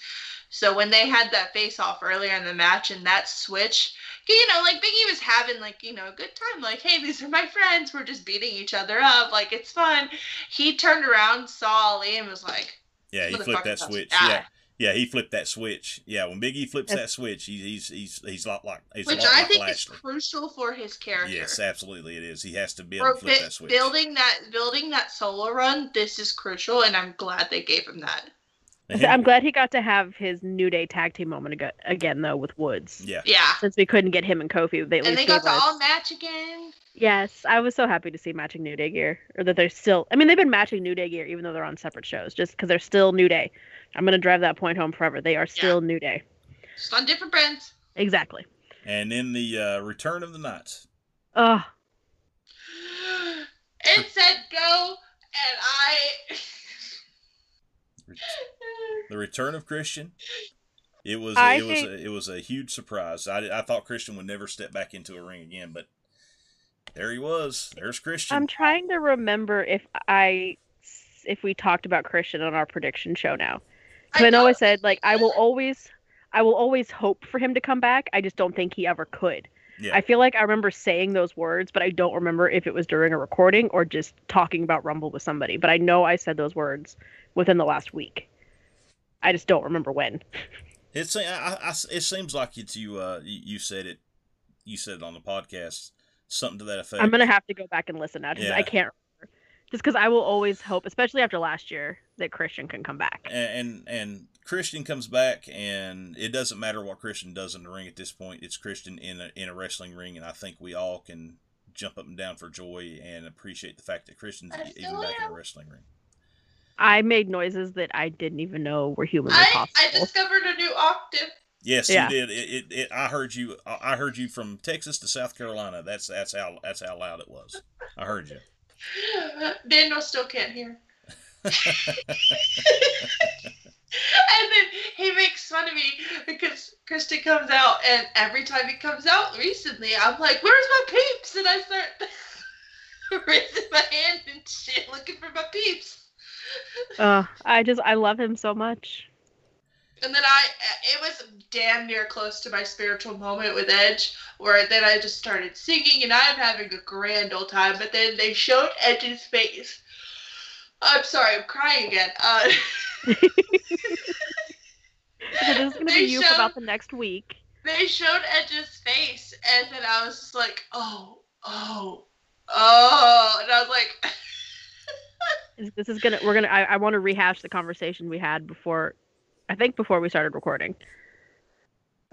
So when they had that face off earlier in the match and that switch, you know, like Biggie was having like you know a good time, like hey, these are my friends, we're just beating each other up, like it's fun. He turned around, saw Ali, and was like, Yeah, he flipped that switch. Yeah, yeah, he flipped that switch. Yeah, when Big E flips that switch, he, he's he's he's a lot like he's which I like think is crucial for his character. Yes, absolutely, it is. He has to be able to flip bi- that switch. building that building that solo run, this is crucial, and I'm glad they gave him that. And So him- I'm glad he got to have his New Day tag team moment ag- again, though, with Woods. Yeah, Yeah, Since we couldn't get him and Kofi, they at and least they got gave to us. all match again. Yes, I was so happy to see matching New Day gear, or that they're still. I mean, they've been matching New Day gear even though they're on separate shows, just because they're still New Day. I'm gonna drive that point home forever. They are still New Day. Just on different brands. Exactly. and then the uh, return of the Knights. Ugh. [GASPS] It said go, and I. [LAUGHS] The return of Christian. It was I it was think- a, it was a huge surprise. I, I thought Christian would never step back into a ring again, but there he was. There's Christian. I'm trying to remember if I if we talked about Christian on our prediction show now. I, know I said like I will always I will always hope for him to come back. I just don't think he ever could. Yeah. I feel like I remember saying those words, but I don't remember if it was during a recording or just talking about Rumble with somebody. But I know I said those words within the last week. I just don't remember when. It's I, I, it seems like it's you. Uh, you, you said it. You said it on the podcast. Something to that effect. I'm gonna have to go back and listen now because Yeah. I can't remember. Just because I will always hope, especially after last year, that Christian can come back. and, and and Christian comes back, and it doesn't matter what Christian does in the ring at this point. It's Christian in a in a wrestling ring, and I think we all can jump up and down for joy and appreciate the fact that Christian's I even back in a wrestling ring. I made noises that I didn't even know were humanly I, possible. I discovered a new octave. Yes, Yeah. you did. It, it, it, I heard you. I I heard you from Texas to South Carolina. That's that's how that's how loud it was. I heard you. [LAUGHS] Daniel still can't hear. And then he makes fun of me because Christian comes out, and every time he comes out recently, I'm like, "Where's my peeps?" And I start [LAUGHS] raising my hand and shit, looking for my peeps. Uh, I just I love him so much. And then I, it was damn near close to my spiritual moment with Edge, where then I just started singing, and I'm having a grand old time. But then they showed Edge's face. I'm sorry, I'm crying again. Uh, [LAUGHS] So this is gonna be you for about the next week. they showed Edge's face, and then I was just like, oh, oh, oh, and I was like, [LAUGHS] This is gonna we're gonna I, I want to rehash the conversation we had before, I think before we started recording,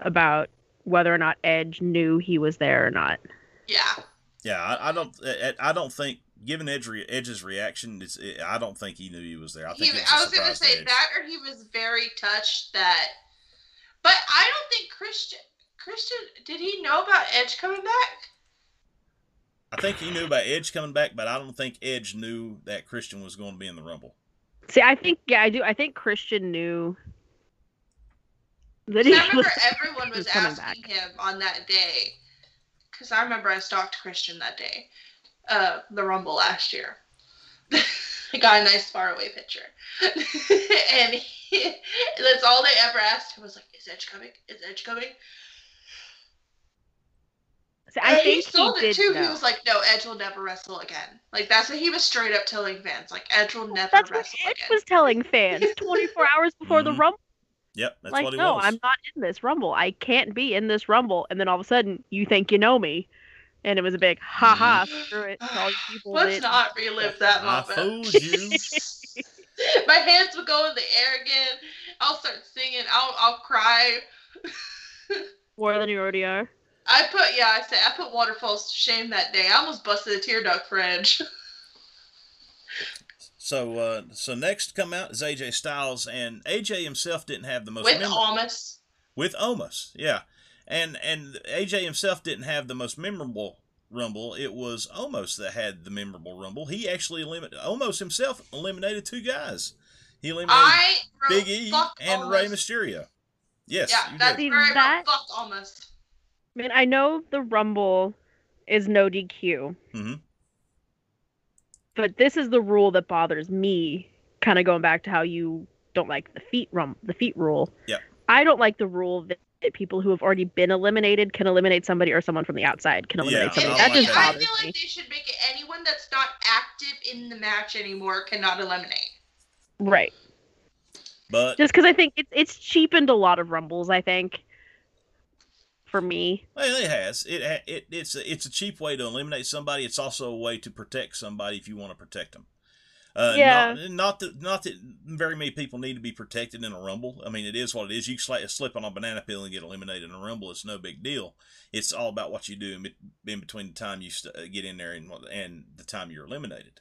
about whether or not Edge knew he was there or not. yeah, Yeah, I, I don't. I, I don't think. Given Edge Edge's reaction, it's, it, I don't think he knew he was there. I think it was a I was gonna surprise to say Edge. that, or he was very touched that. But I don't think Christian, Christian, did he know about Edge coming back? I think he knew about Edge coming back, but I don't think Edge knew that Christian was going to be in the Rumble. See, I think yeah, I do. I think Christian knew that 'Cause he I remember was, everyone was [LAUGHS] was coming asking him on that day. Because I remember I stalked Christian that day, uh, the Rumble last year. [LAUGHS] I got a nice faraway picture, [LAUGHS] and he, that's all they ever asked him was like, "Is Edge coming? Is Edge coming?" See, I And think he sold he it did too. know. He was like, "No, Edge will never wrestle again." Like that's what he was straight up telling fans. Like Edge will never That's what wrestle Edge again. was telling [LAUGHS] fans 24 hours before the Mhm. Rumble. Yep, that's like, what he was no, was. I'm not in this Rumble. I can't be in this Rumble. And then all of a sudden, you think you know me. And it was a big ha ha, screw it. to all you people Let's that- not relive that I moment. fooled [LAUGHS] you. [LAUGHS] My hands would go in the air again. I'll start singing. I'll I'll cry. [LAUGHS] More than you already are. I put yeah, I said I put waterfalls to shame that day. I almost busted a tear duct for Edge. So, uh, so next to come out is AJ Styles, and AJ himself didn't have the most With memorable Omos. with Omos, yeah, and and AJ himself didn't have the most memorable Rumble. It was almost that had the memorable Rumble. He actually eliminated Omos himself eliminated two guys. He eliminated I Big E and Omos. Rey Mysterio. Yes, Yeah, you that's did. See, where I that- wrote fuck Omos. I mean, I know the Rumble is no DQ, Mhm. but this is the rule that bothers me. Kind of going back to how you don't like the feet rum the feet rule. Yep. I don't like the rule that, that people who have already been eliminated can eliminate somebody, or someone from the outside can eliminate Yeah, I somebody. That like just that. I bothers feel me. like they should make it anyone that's not active in the match anymore cannot eliminate. Right. But Just because I think it's it's cheapened a lot of rumbles. I think. For me, well, it has it, it it's a, it's a cheap way to eliminate somebody. It's also a way to protect somebody if you want to protect them. Uh, Yeah. Not, not that not that very many people need to be protected in a rumble. I mean, it is what it is. You slip, slip on a banana peel and get eliminated in a rumble. It's no big deal. It's all about what you do in, in between the time you st- uh, get in there and and the time you're eliminated.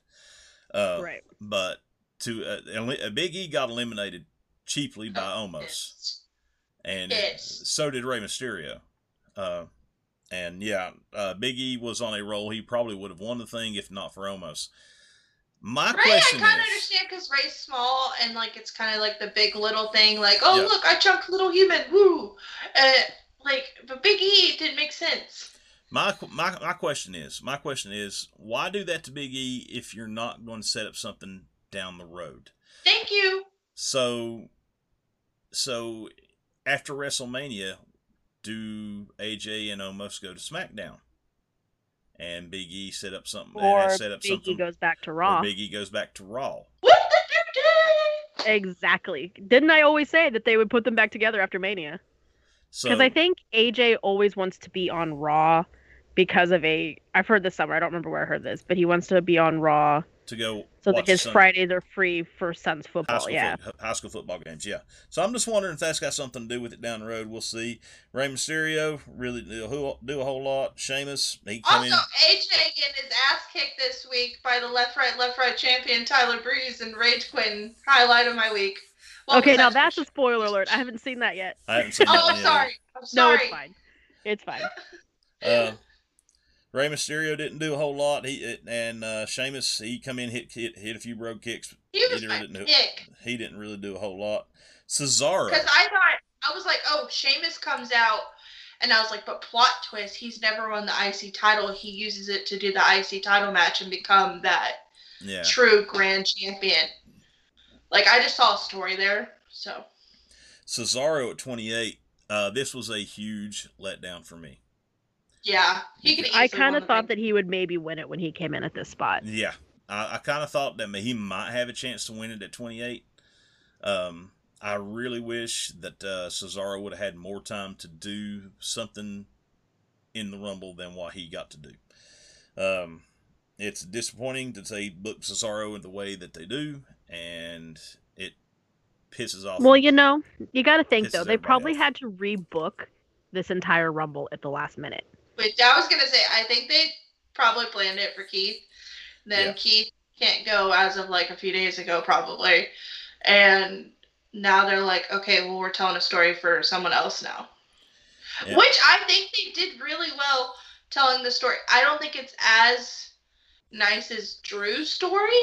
Uh, right? But to uh, eli- uh, Big E got eliminated cheaply by Omos, and Yes. so did Rey Mysterio. Uh, and yeah, uh, Big E was on a roll. He probably would have won the thing if not for Omos. My Rey, I kind of understand because Rey's small and like it's kind of like the big little thing, like oh look, I chunked little human, woo, uh, like but Big E it didn't make sense. my my my question is, my question is, why do that to Big E if you're not going to set up something down the road? Thank you. So, so after WrestleMania, do AJ and Omos go to SmackDown? And Big E set up something. Or and set up Big E goes back to or Raw. Big E goes back to Raw. What did you do? Exactly. Didn't I always say that they would put them back together after Mania? So Because I think AJ always wants to be on Raw because of a. I've heard this somewhere. I don't remember where I heard this, but he wants to be on Raw to go so watch that his Sun- Fridays are free for Suns high football. school, Yeah. foot- high school football games. Yeah. So I'm just wondering if that's got something to do with it down the road. We'll see. Rey Mysterio really do a whole, do a whole lot. Sheamus, he come Also, in. AJ getting his ass kicked this week by the left right left right champion Tyler Breeze and Rage Quinn. Highlight of my week. What okay, now that? that's a spoiler alert. I haven't seen that yet. I haven't seen Oh, that I'm yet. sorry. I'm No, it's fine. It's fine. [LAUGHS] Uh, Rey Mysterio didn't do a whole lot. He and uh, Sheamus, he come in hit hit hit a few Brogue Kicks. He was my didn't do-. He didn't really do a whole lot. Cesaro, Because I thought I was like, oh, Sheamus comes out, and I was like, but plot twist, he's never won the IC title. He uses it to do the IC title match and become that yeah. true grand champion. Like I just saw a story there, so Cesaro at 28. Uh, this was a huge letdown for me. Yeah, he could. I kind of thought that he would maybe win it when he came in at this spot. Yeah, I, I kind of thought that he might have a chance to win it at 28. Um, I really wish that uh, Cesaro would have had more time to do something in the Rumble than what he got to do. Um, it's disappointing that they book Cesaro in the way that they do, and it pisses off. Well, you know, you got to think though. They probably off. had to rebook this entire Rumble at the last minute. Which I was gonna say, I think they probably planned it for Keith. Then Yeah. Keith can't go as of like a few days ago, probably, and now they're like, okay, well, we're telling a story for someone else now. Yeah. Which I think they did really well telling the story. I don't think it's as nice as Drew's story,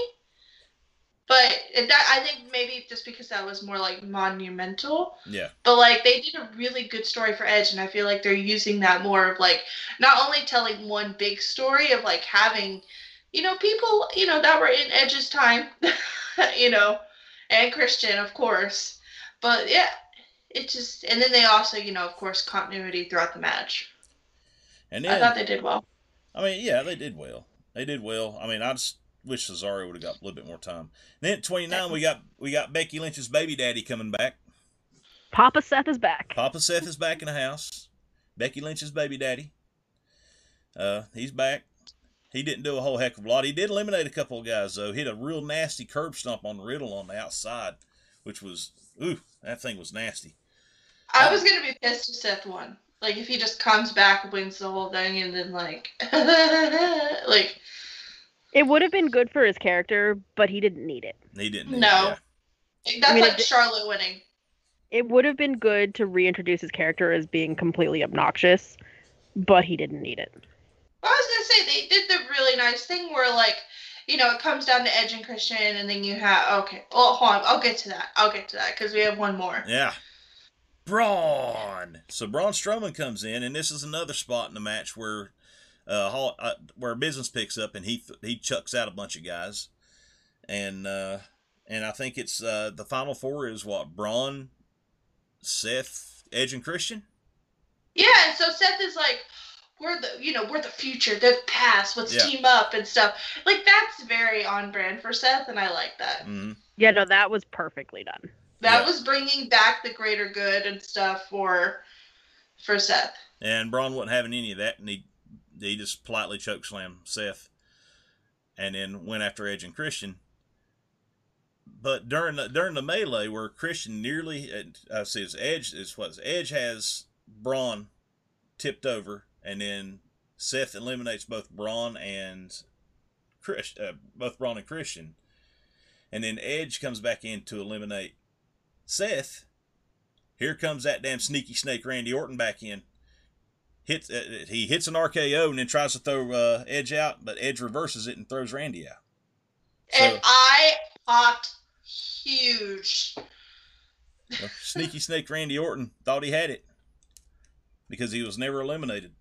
but that I think maybe just because that was more like monumental. yeah, But like they did a really good story for Edge, and I feel like they're using that more of like not only telling one big story of like having, you know, people you know that were in Edge's time, [LAUGHS] you know, and Christian of course, but yeah, it just and then they also you know of course continuity throughout the match. And I thought they did well. I mean, yeah, they did well. They did well. I mean, I just wish Cesaro would have got a little bit more time. then at 29, we got we got Becky Lynch's baby daddy coming back. Papa Seth is back. Papa Seth is back in the house. Becky Lynch's baby daddy. Uh, he's back. He didn't do a whole heck of a lot. He did eliminate a couple of guys though. Hit a real nasty curb stomp on Riddle on the outside, which was ooh, that thing was nasty. I was gonna be pissed if Seth won. Like if he just comes back, wins the whole thing, and then like, [LAUGHS] like It would have been good for his character, but he didn't need it. He didn't. need- No. yeah. that's mean, like it- Charlotte winning. It would have been good to reintroduce his character as being completely obnoxious, but he didn't need it. I was gonna say they did the really nice thing where like, you know, it comes down to Edge and Christian, and then you have okay. Well, hold on, I'll get to that. I'll get to that because we have one more. Yeah. Braun. So Braun Strowman comes in, and this is another spot in the match where, uh, Hall, uh where business picks up, and he th- he chucks out a bunch of guys, and uh, and I think it's uh the final four is what Braun, Seth, Edge, and Christian. Yeah, and so Seth is like, we're the, you know, we're the future, they're the past. Let's Yeah. team up and stuff. Like that's very on brand for Seth, and I like that. hmm Yeah, no, that was perfectly done. That Yeah. was bringing back the greater good and stuff for, for Seth. And Braun wasn't having any of that, and he he just politely chokeslammed Seth, and then went after Edge and Christian. But during the during the melee, where Christian nearly uh, see his Edge is what Edge has Braun tipped over, and then Seth eliminates both Braun and Chris, uh, both Braun and Christian, and then Edge comes back in to eliminate Seth. Here comes that damn sneaky snake Randy Orton back in hits uh, he hits an RKO and then tries to throw uh, Edge out, but Edge reverses it and throws Randy out. And I popped huge. Uh, Sneaky Snake Randy Orton thought he had it because he was never eliminated,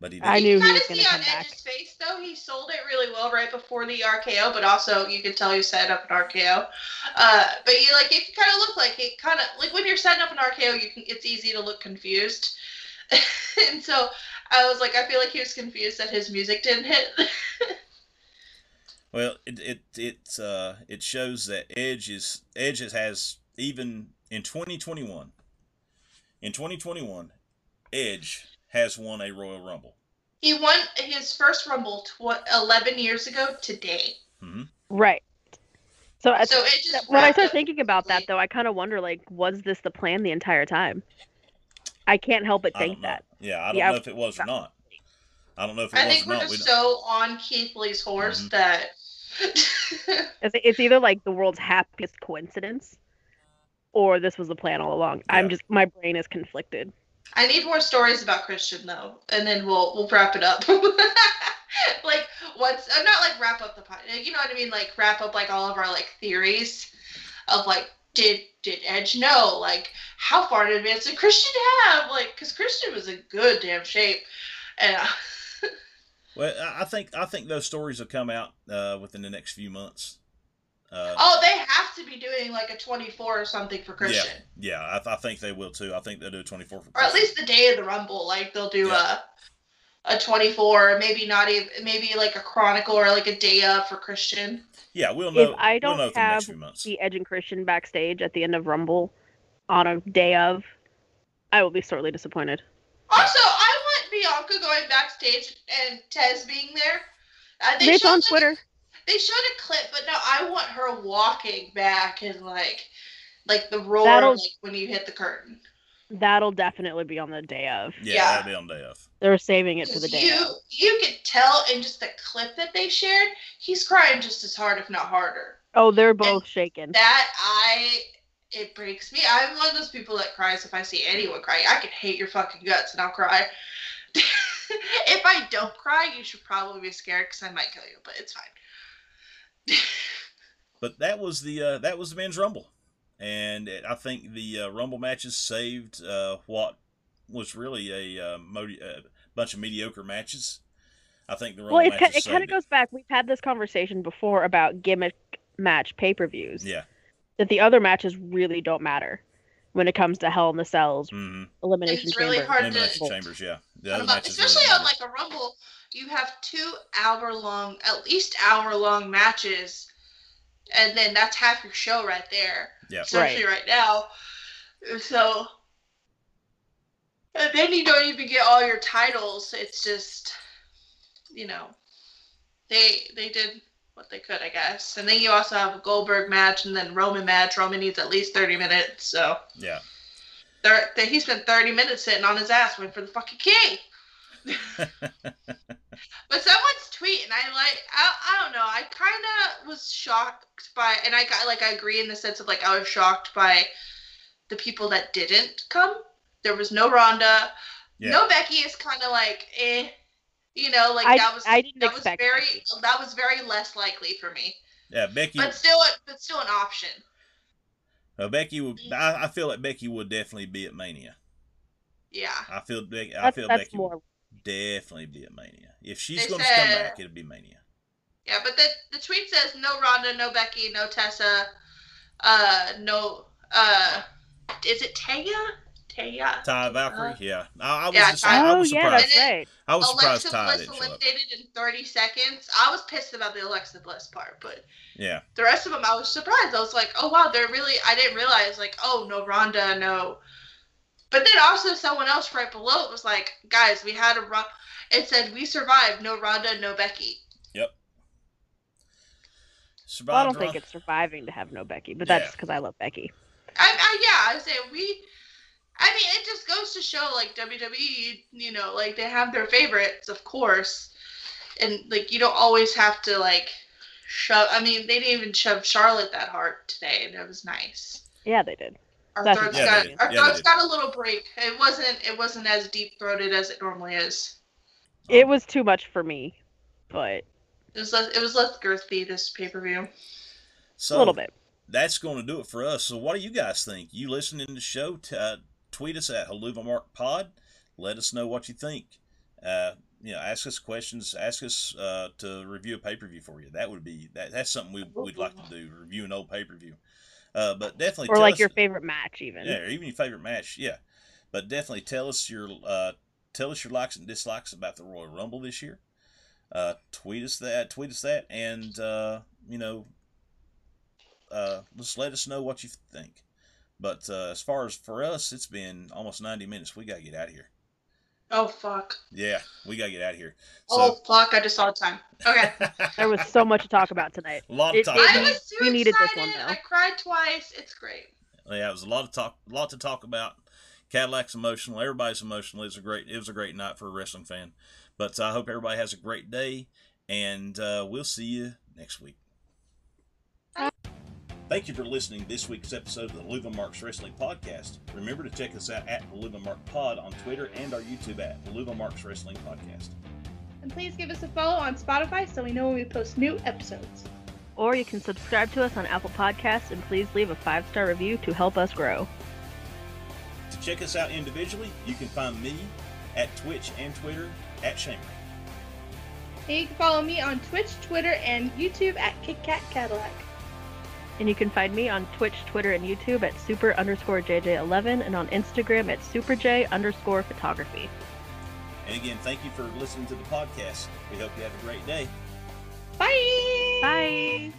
but he did. I knew he kinda was gonna see come on back. Edge's face though, he sold it really well right before the RKO, but also you could tell he set up an RKO. Uh, but you like it kind of looked like it kind of like when you're setting up an RKO, you can it's easy to look confused, [LAUGHS] and so I was like, I feel like he was confused that his music didn't hit. [LAUGHS] Well, it it it uh, it shows that Edge is Edge is- has even in 2021. In 2021, Edge has won a Royal Rumble. he won his first Rumble tw- 11 years ago today. Right. So, So it just when I wrapped start thinking about that, though, I kind of wonder, like, was this the plan the entire time? I can't help but think that. Yeah, I don't Yeah, know if it was or not. I don't know if it was not. I was think or we're not. Just don't- so on Keith Lee's horse Mhm. that. It's, it's either like the world's happiest coincidence, or this was the plan all along. I'm just my brain is conflicted. I need more stories about Christian though, and then we'll we'll wrap it up. [LAUGHS] like what's uh, not like wrap up the pod, you know what I mean? Like wrap up like all of our like theories of like did did Edge know like how far in advance did Christian have like because Christian was in good damn shape, and uh, [LAUGHS] Well, I- think I think those stories will come out uh, within the next few months. Uh, oh they have to be doing like a twenty four or something for Christian. yeah, I, th- I think they will too. I think they'll do a 24 for or at least the day of the rumble like they'll do Yeah. a a 24 maybe not even maybe like a chronicle or like a day of for christian Yeah, we'll know. if I we'll don't know within the next have few months. the Edge and Christian backstage at the end of Rumble on a day of, I will be sorely disappointed. also i want bianca going backstage and tez being there uh, they It's showed, on like, Twitter. they showed a clip but no i want her walking back and like like the roar That'll- like when you hit the curtain That'll definitely be on the day of. Yeah, yeah. that'll be on day of. They're saving it for the day you of. you could tell in just the clip that they shared he's crying just as hard if not harder Oh, they're both shaken. that I it breaks me. I'm one of those people that cries if I see anyone cry. I could hate your fucking guts and I'll cry. [LAUGHS] if I don't cry, you should probably be scared because I might kill you, but it's fine. [LAUGHS] But that was the uh, that was the men's rumble, and I think the uh, rumble matches saved uh, what was really a uh, modi- uh, bunch of mediocre matches. I think the rumble Well, it, ki- matches it kind of goes back. We've had this conversation before about gimmick match pay per views. Yeah, That the other matches really don't matter. when it comes to Hell in the Cells, hmm Elimination it's really Chamber. hard to- chambers, yeah. The other About- matches really especially on matter. like a rumble, you have two hour long, at least hour long matches, and then that's half your show right there. Yeah. Especially right, now. So, and then you don't even get all your titles. It's just, you know, they they did what they could, I guess. And then you also have a Goldberg match and then Roman match. Roman needs at least thirty minutes, so. yeah. Thir- he spent 30 minutes sitting on his ass waiting for the fucking king. [LAUGHS] But someone's tweeting. I like. I, I don't know. I kind of was shocked by, and I got like I agree in the sense of like I was shocked by the people that didn't come. There was no Ronda, Yeah. No Becky is kind of like eh. You know, like I- that was I didn't that was very Becky. that was very less likely for me. yeah, Becky. But still, but still an option. Uh, Becky would. I, I feel like Becky would definitely be at Mania. Yeah. I feel. Becky. I That's, feel that's Becky more. would definitely be at Mania. If she's going to come back, it'll be Mania. Yeah, but the the tweet says no Ronda, no Becky, no Tessa, uh, no uh, is it Taya? Taya. Ty Valkyrie, Uh, yeah. I, I was. yeah, just, Ty- I Oh was yeah, surprised. that's right. I was surprised Alexa Ty Bliss didn't show up. eliminated in 30 seconds. I was pissed about the Alexa Bliss part, but Yeah, the rest of them, I was surprised. I was like, oh wow, they're really. I didn't realize like, oh no Ronda, no. But then also someone else right below it was like, guys, we had a run. It said we survived, no Ronda, no Becky. survived. Well, I don't think it's surviving to have no Becky, but Yeah. that's because I love Becky. I, I yeah, I say we. I mean, it just goes to show like WWE, you know, like they have their favorites, of course, and like you don't always have to like shove. I mean, they didn't even shove Charlotte that hard today, and it was nice. Yeah, they did. Our That's throats Yeah, got our Yeah, they throats got a little break. It wasn't it wasn't as deep throated as it normally is. It was too much for me, but It was less, it was less girthy this pay per view. so a little bit. That's going to do it for us. So, what do you guys think? You listening to the show? T- uh, tweet us at Haluva Mark Pod. Let us know what you think. Uh, you know, ask us questions. Ask us uh, to review a pay per view for you. That would be that. That's something we, we'd like to do. Review an old pay per view. Uh, but definitely Or tell like us- your favorite match, even. Yeah, or even your favorite match. Yeah, but definitely tell us your uh, tell us your likes and dislikes about the Royal Rumble this year. Uh, tweet us that. Tweet us that, and uh, you know, uh, just let us know what you think. But uh, as far as for us, it's been almost ninety minutes. We gotta get out of here. Oh fuck! Yeah, we gotta get out of here. oh fuck! I just saw the time. Okay. [LAUGHS] There was so much to talk about tonight. a lot of it- talk. it- I was too we needed this one, though. I cried twice. It's great. Yeah, it was a lot of talk, a lot to talk about. Cadillac's emotional. Everybody's emotional. It was a great, it was a great night for a wrestling fan. But I hope everybody has a great day, and uh, we'll see you next week. Thank you for listening to this week's episode of the Luva Marks Wrestling Podcast. Remember to check us out at the Luva Mark Pod on Twitter and our YouTube at the Luva Marks Wrestling Podcast. And please give us a follow on Spotify so we know when we post new episodes. Or you can subscribe to us on Apple Podcasts and please leave a five star review to help us grow. To check us out individually, you can find me at Twitch and Twitter at Shamer. And you can follow me on Twitch, Twitter, and YouTube at KitKat Cadillac. And you can find me on Twitch, Twitter, and YouTube at super underscore JJ11 and on Instagram at superj underscore photography. And again, thank you for listening to the podcast. We hope you have a great day. Bye! Bye!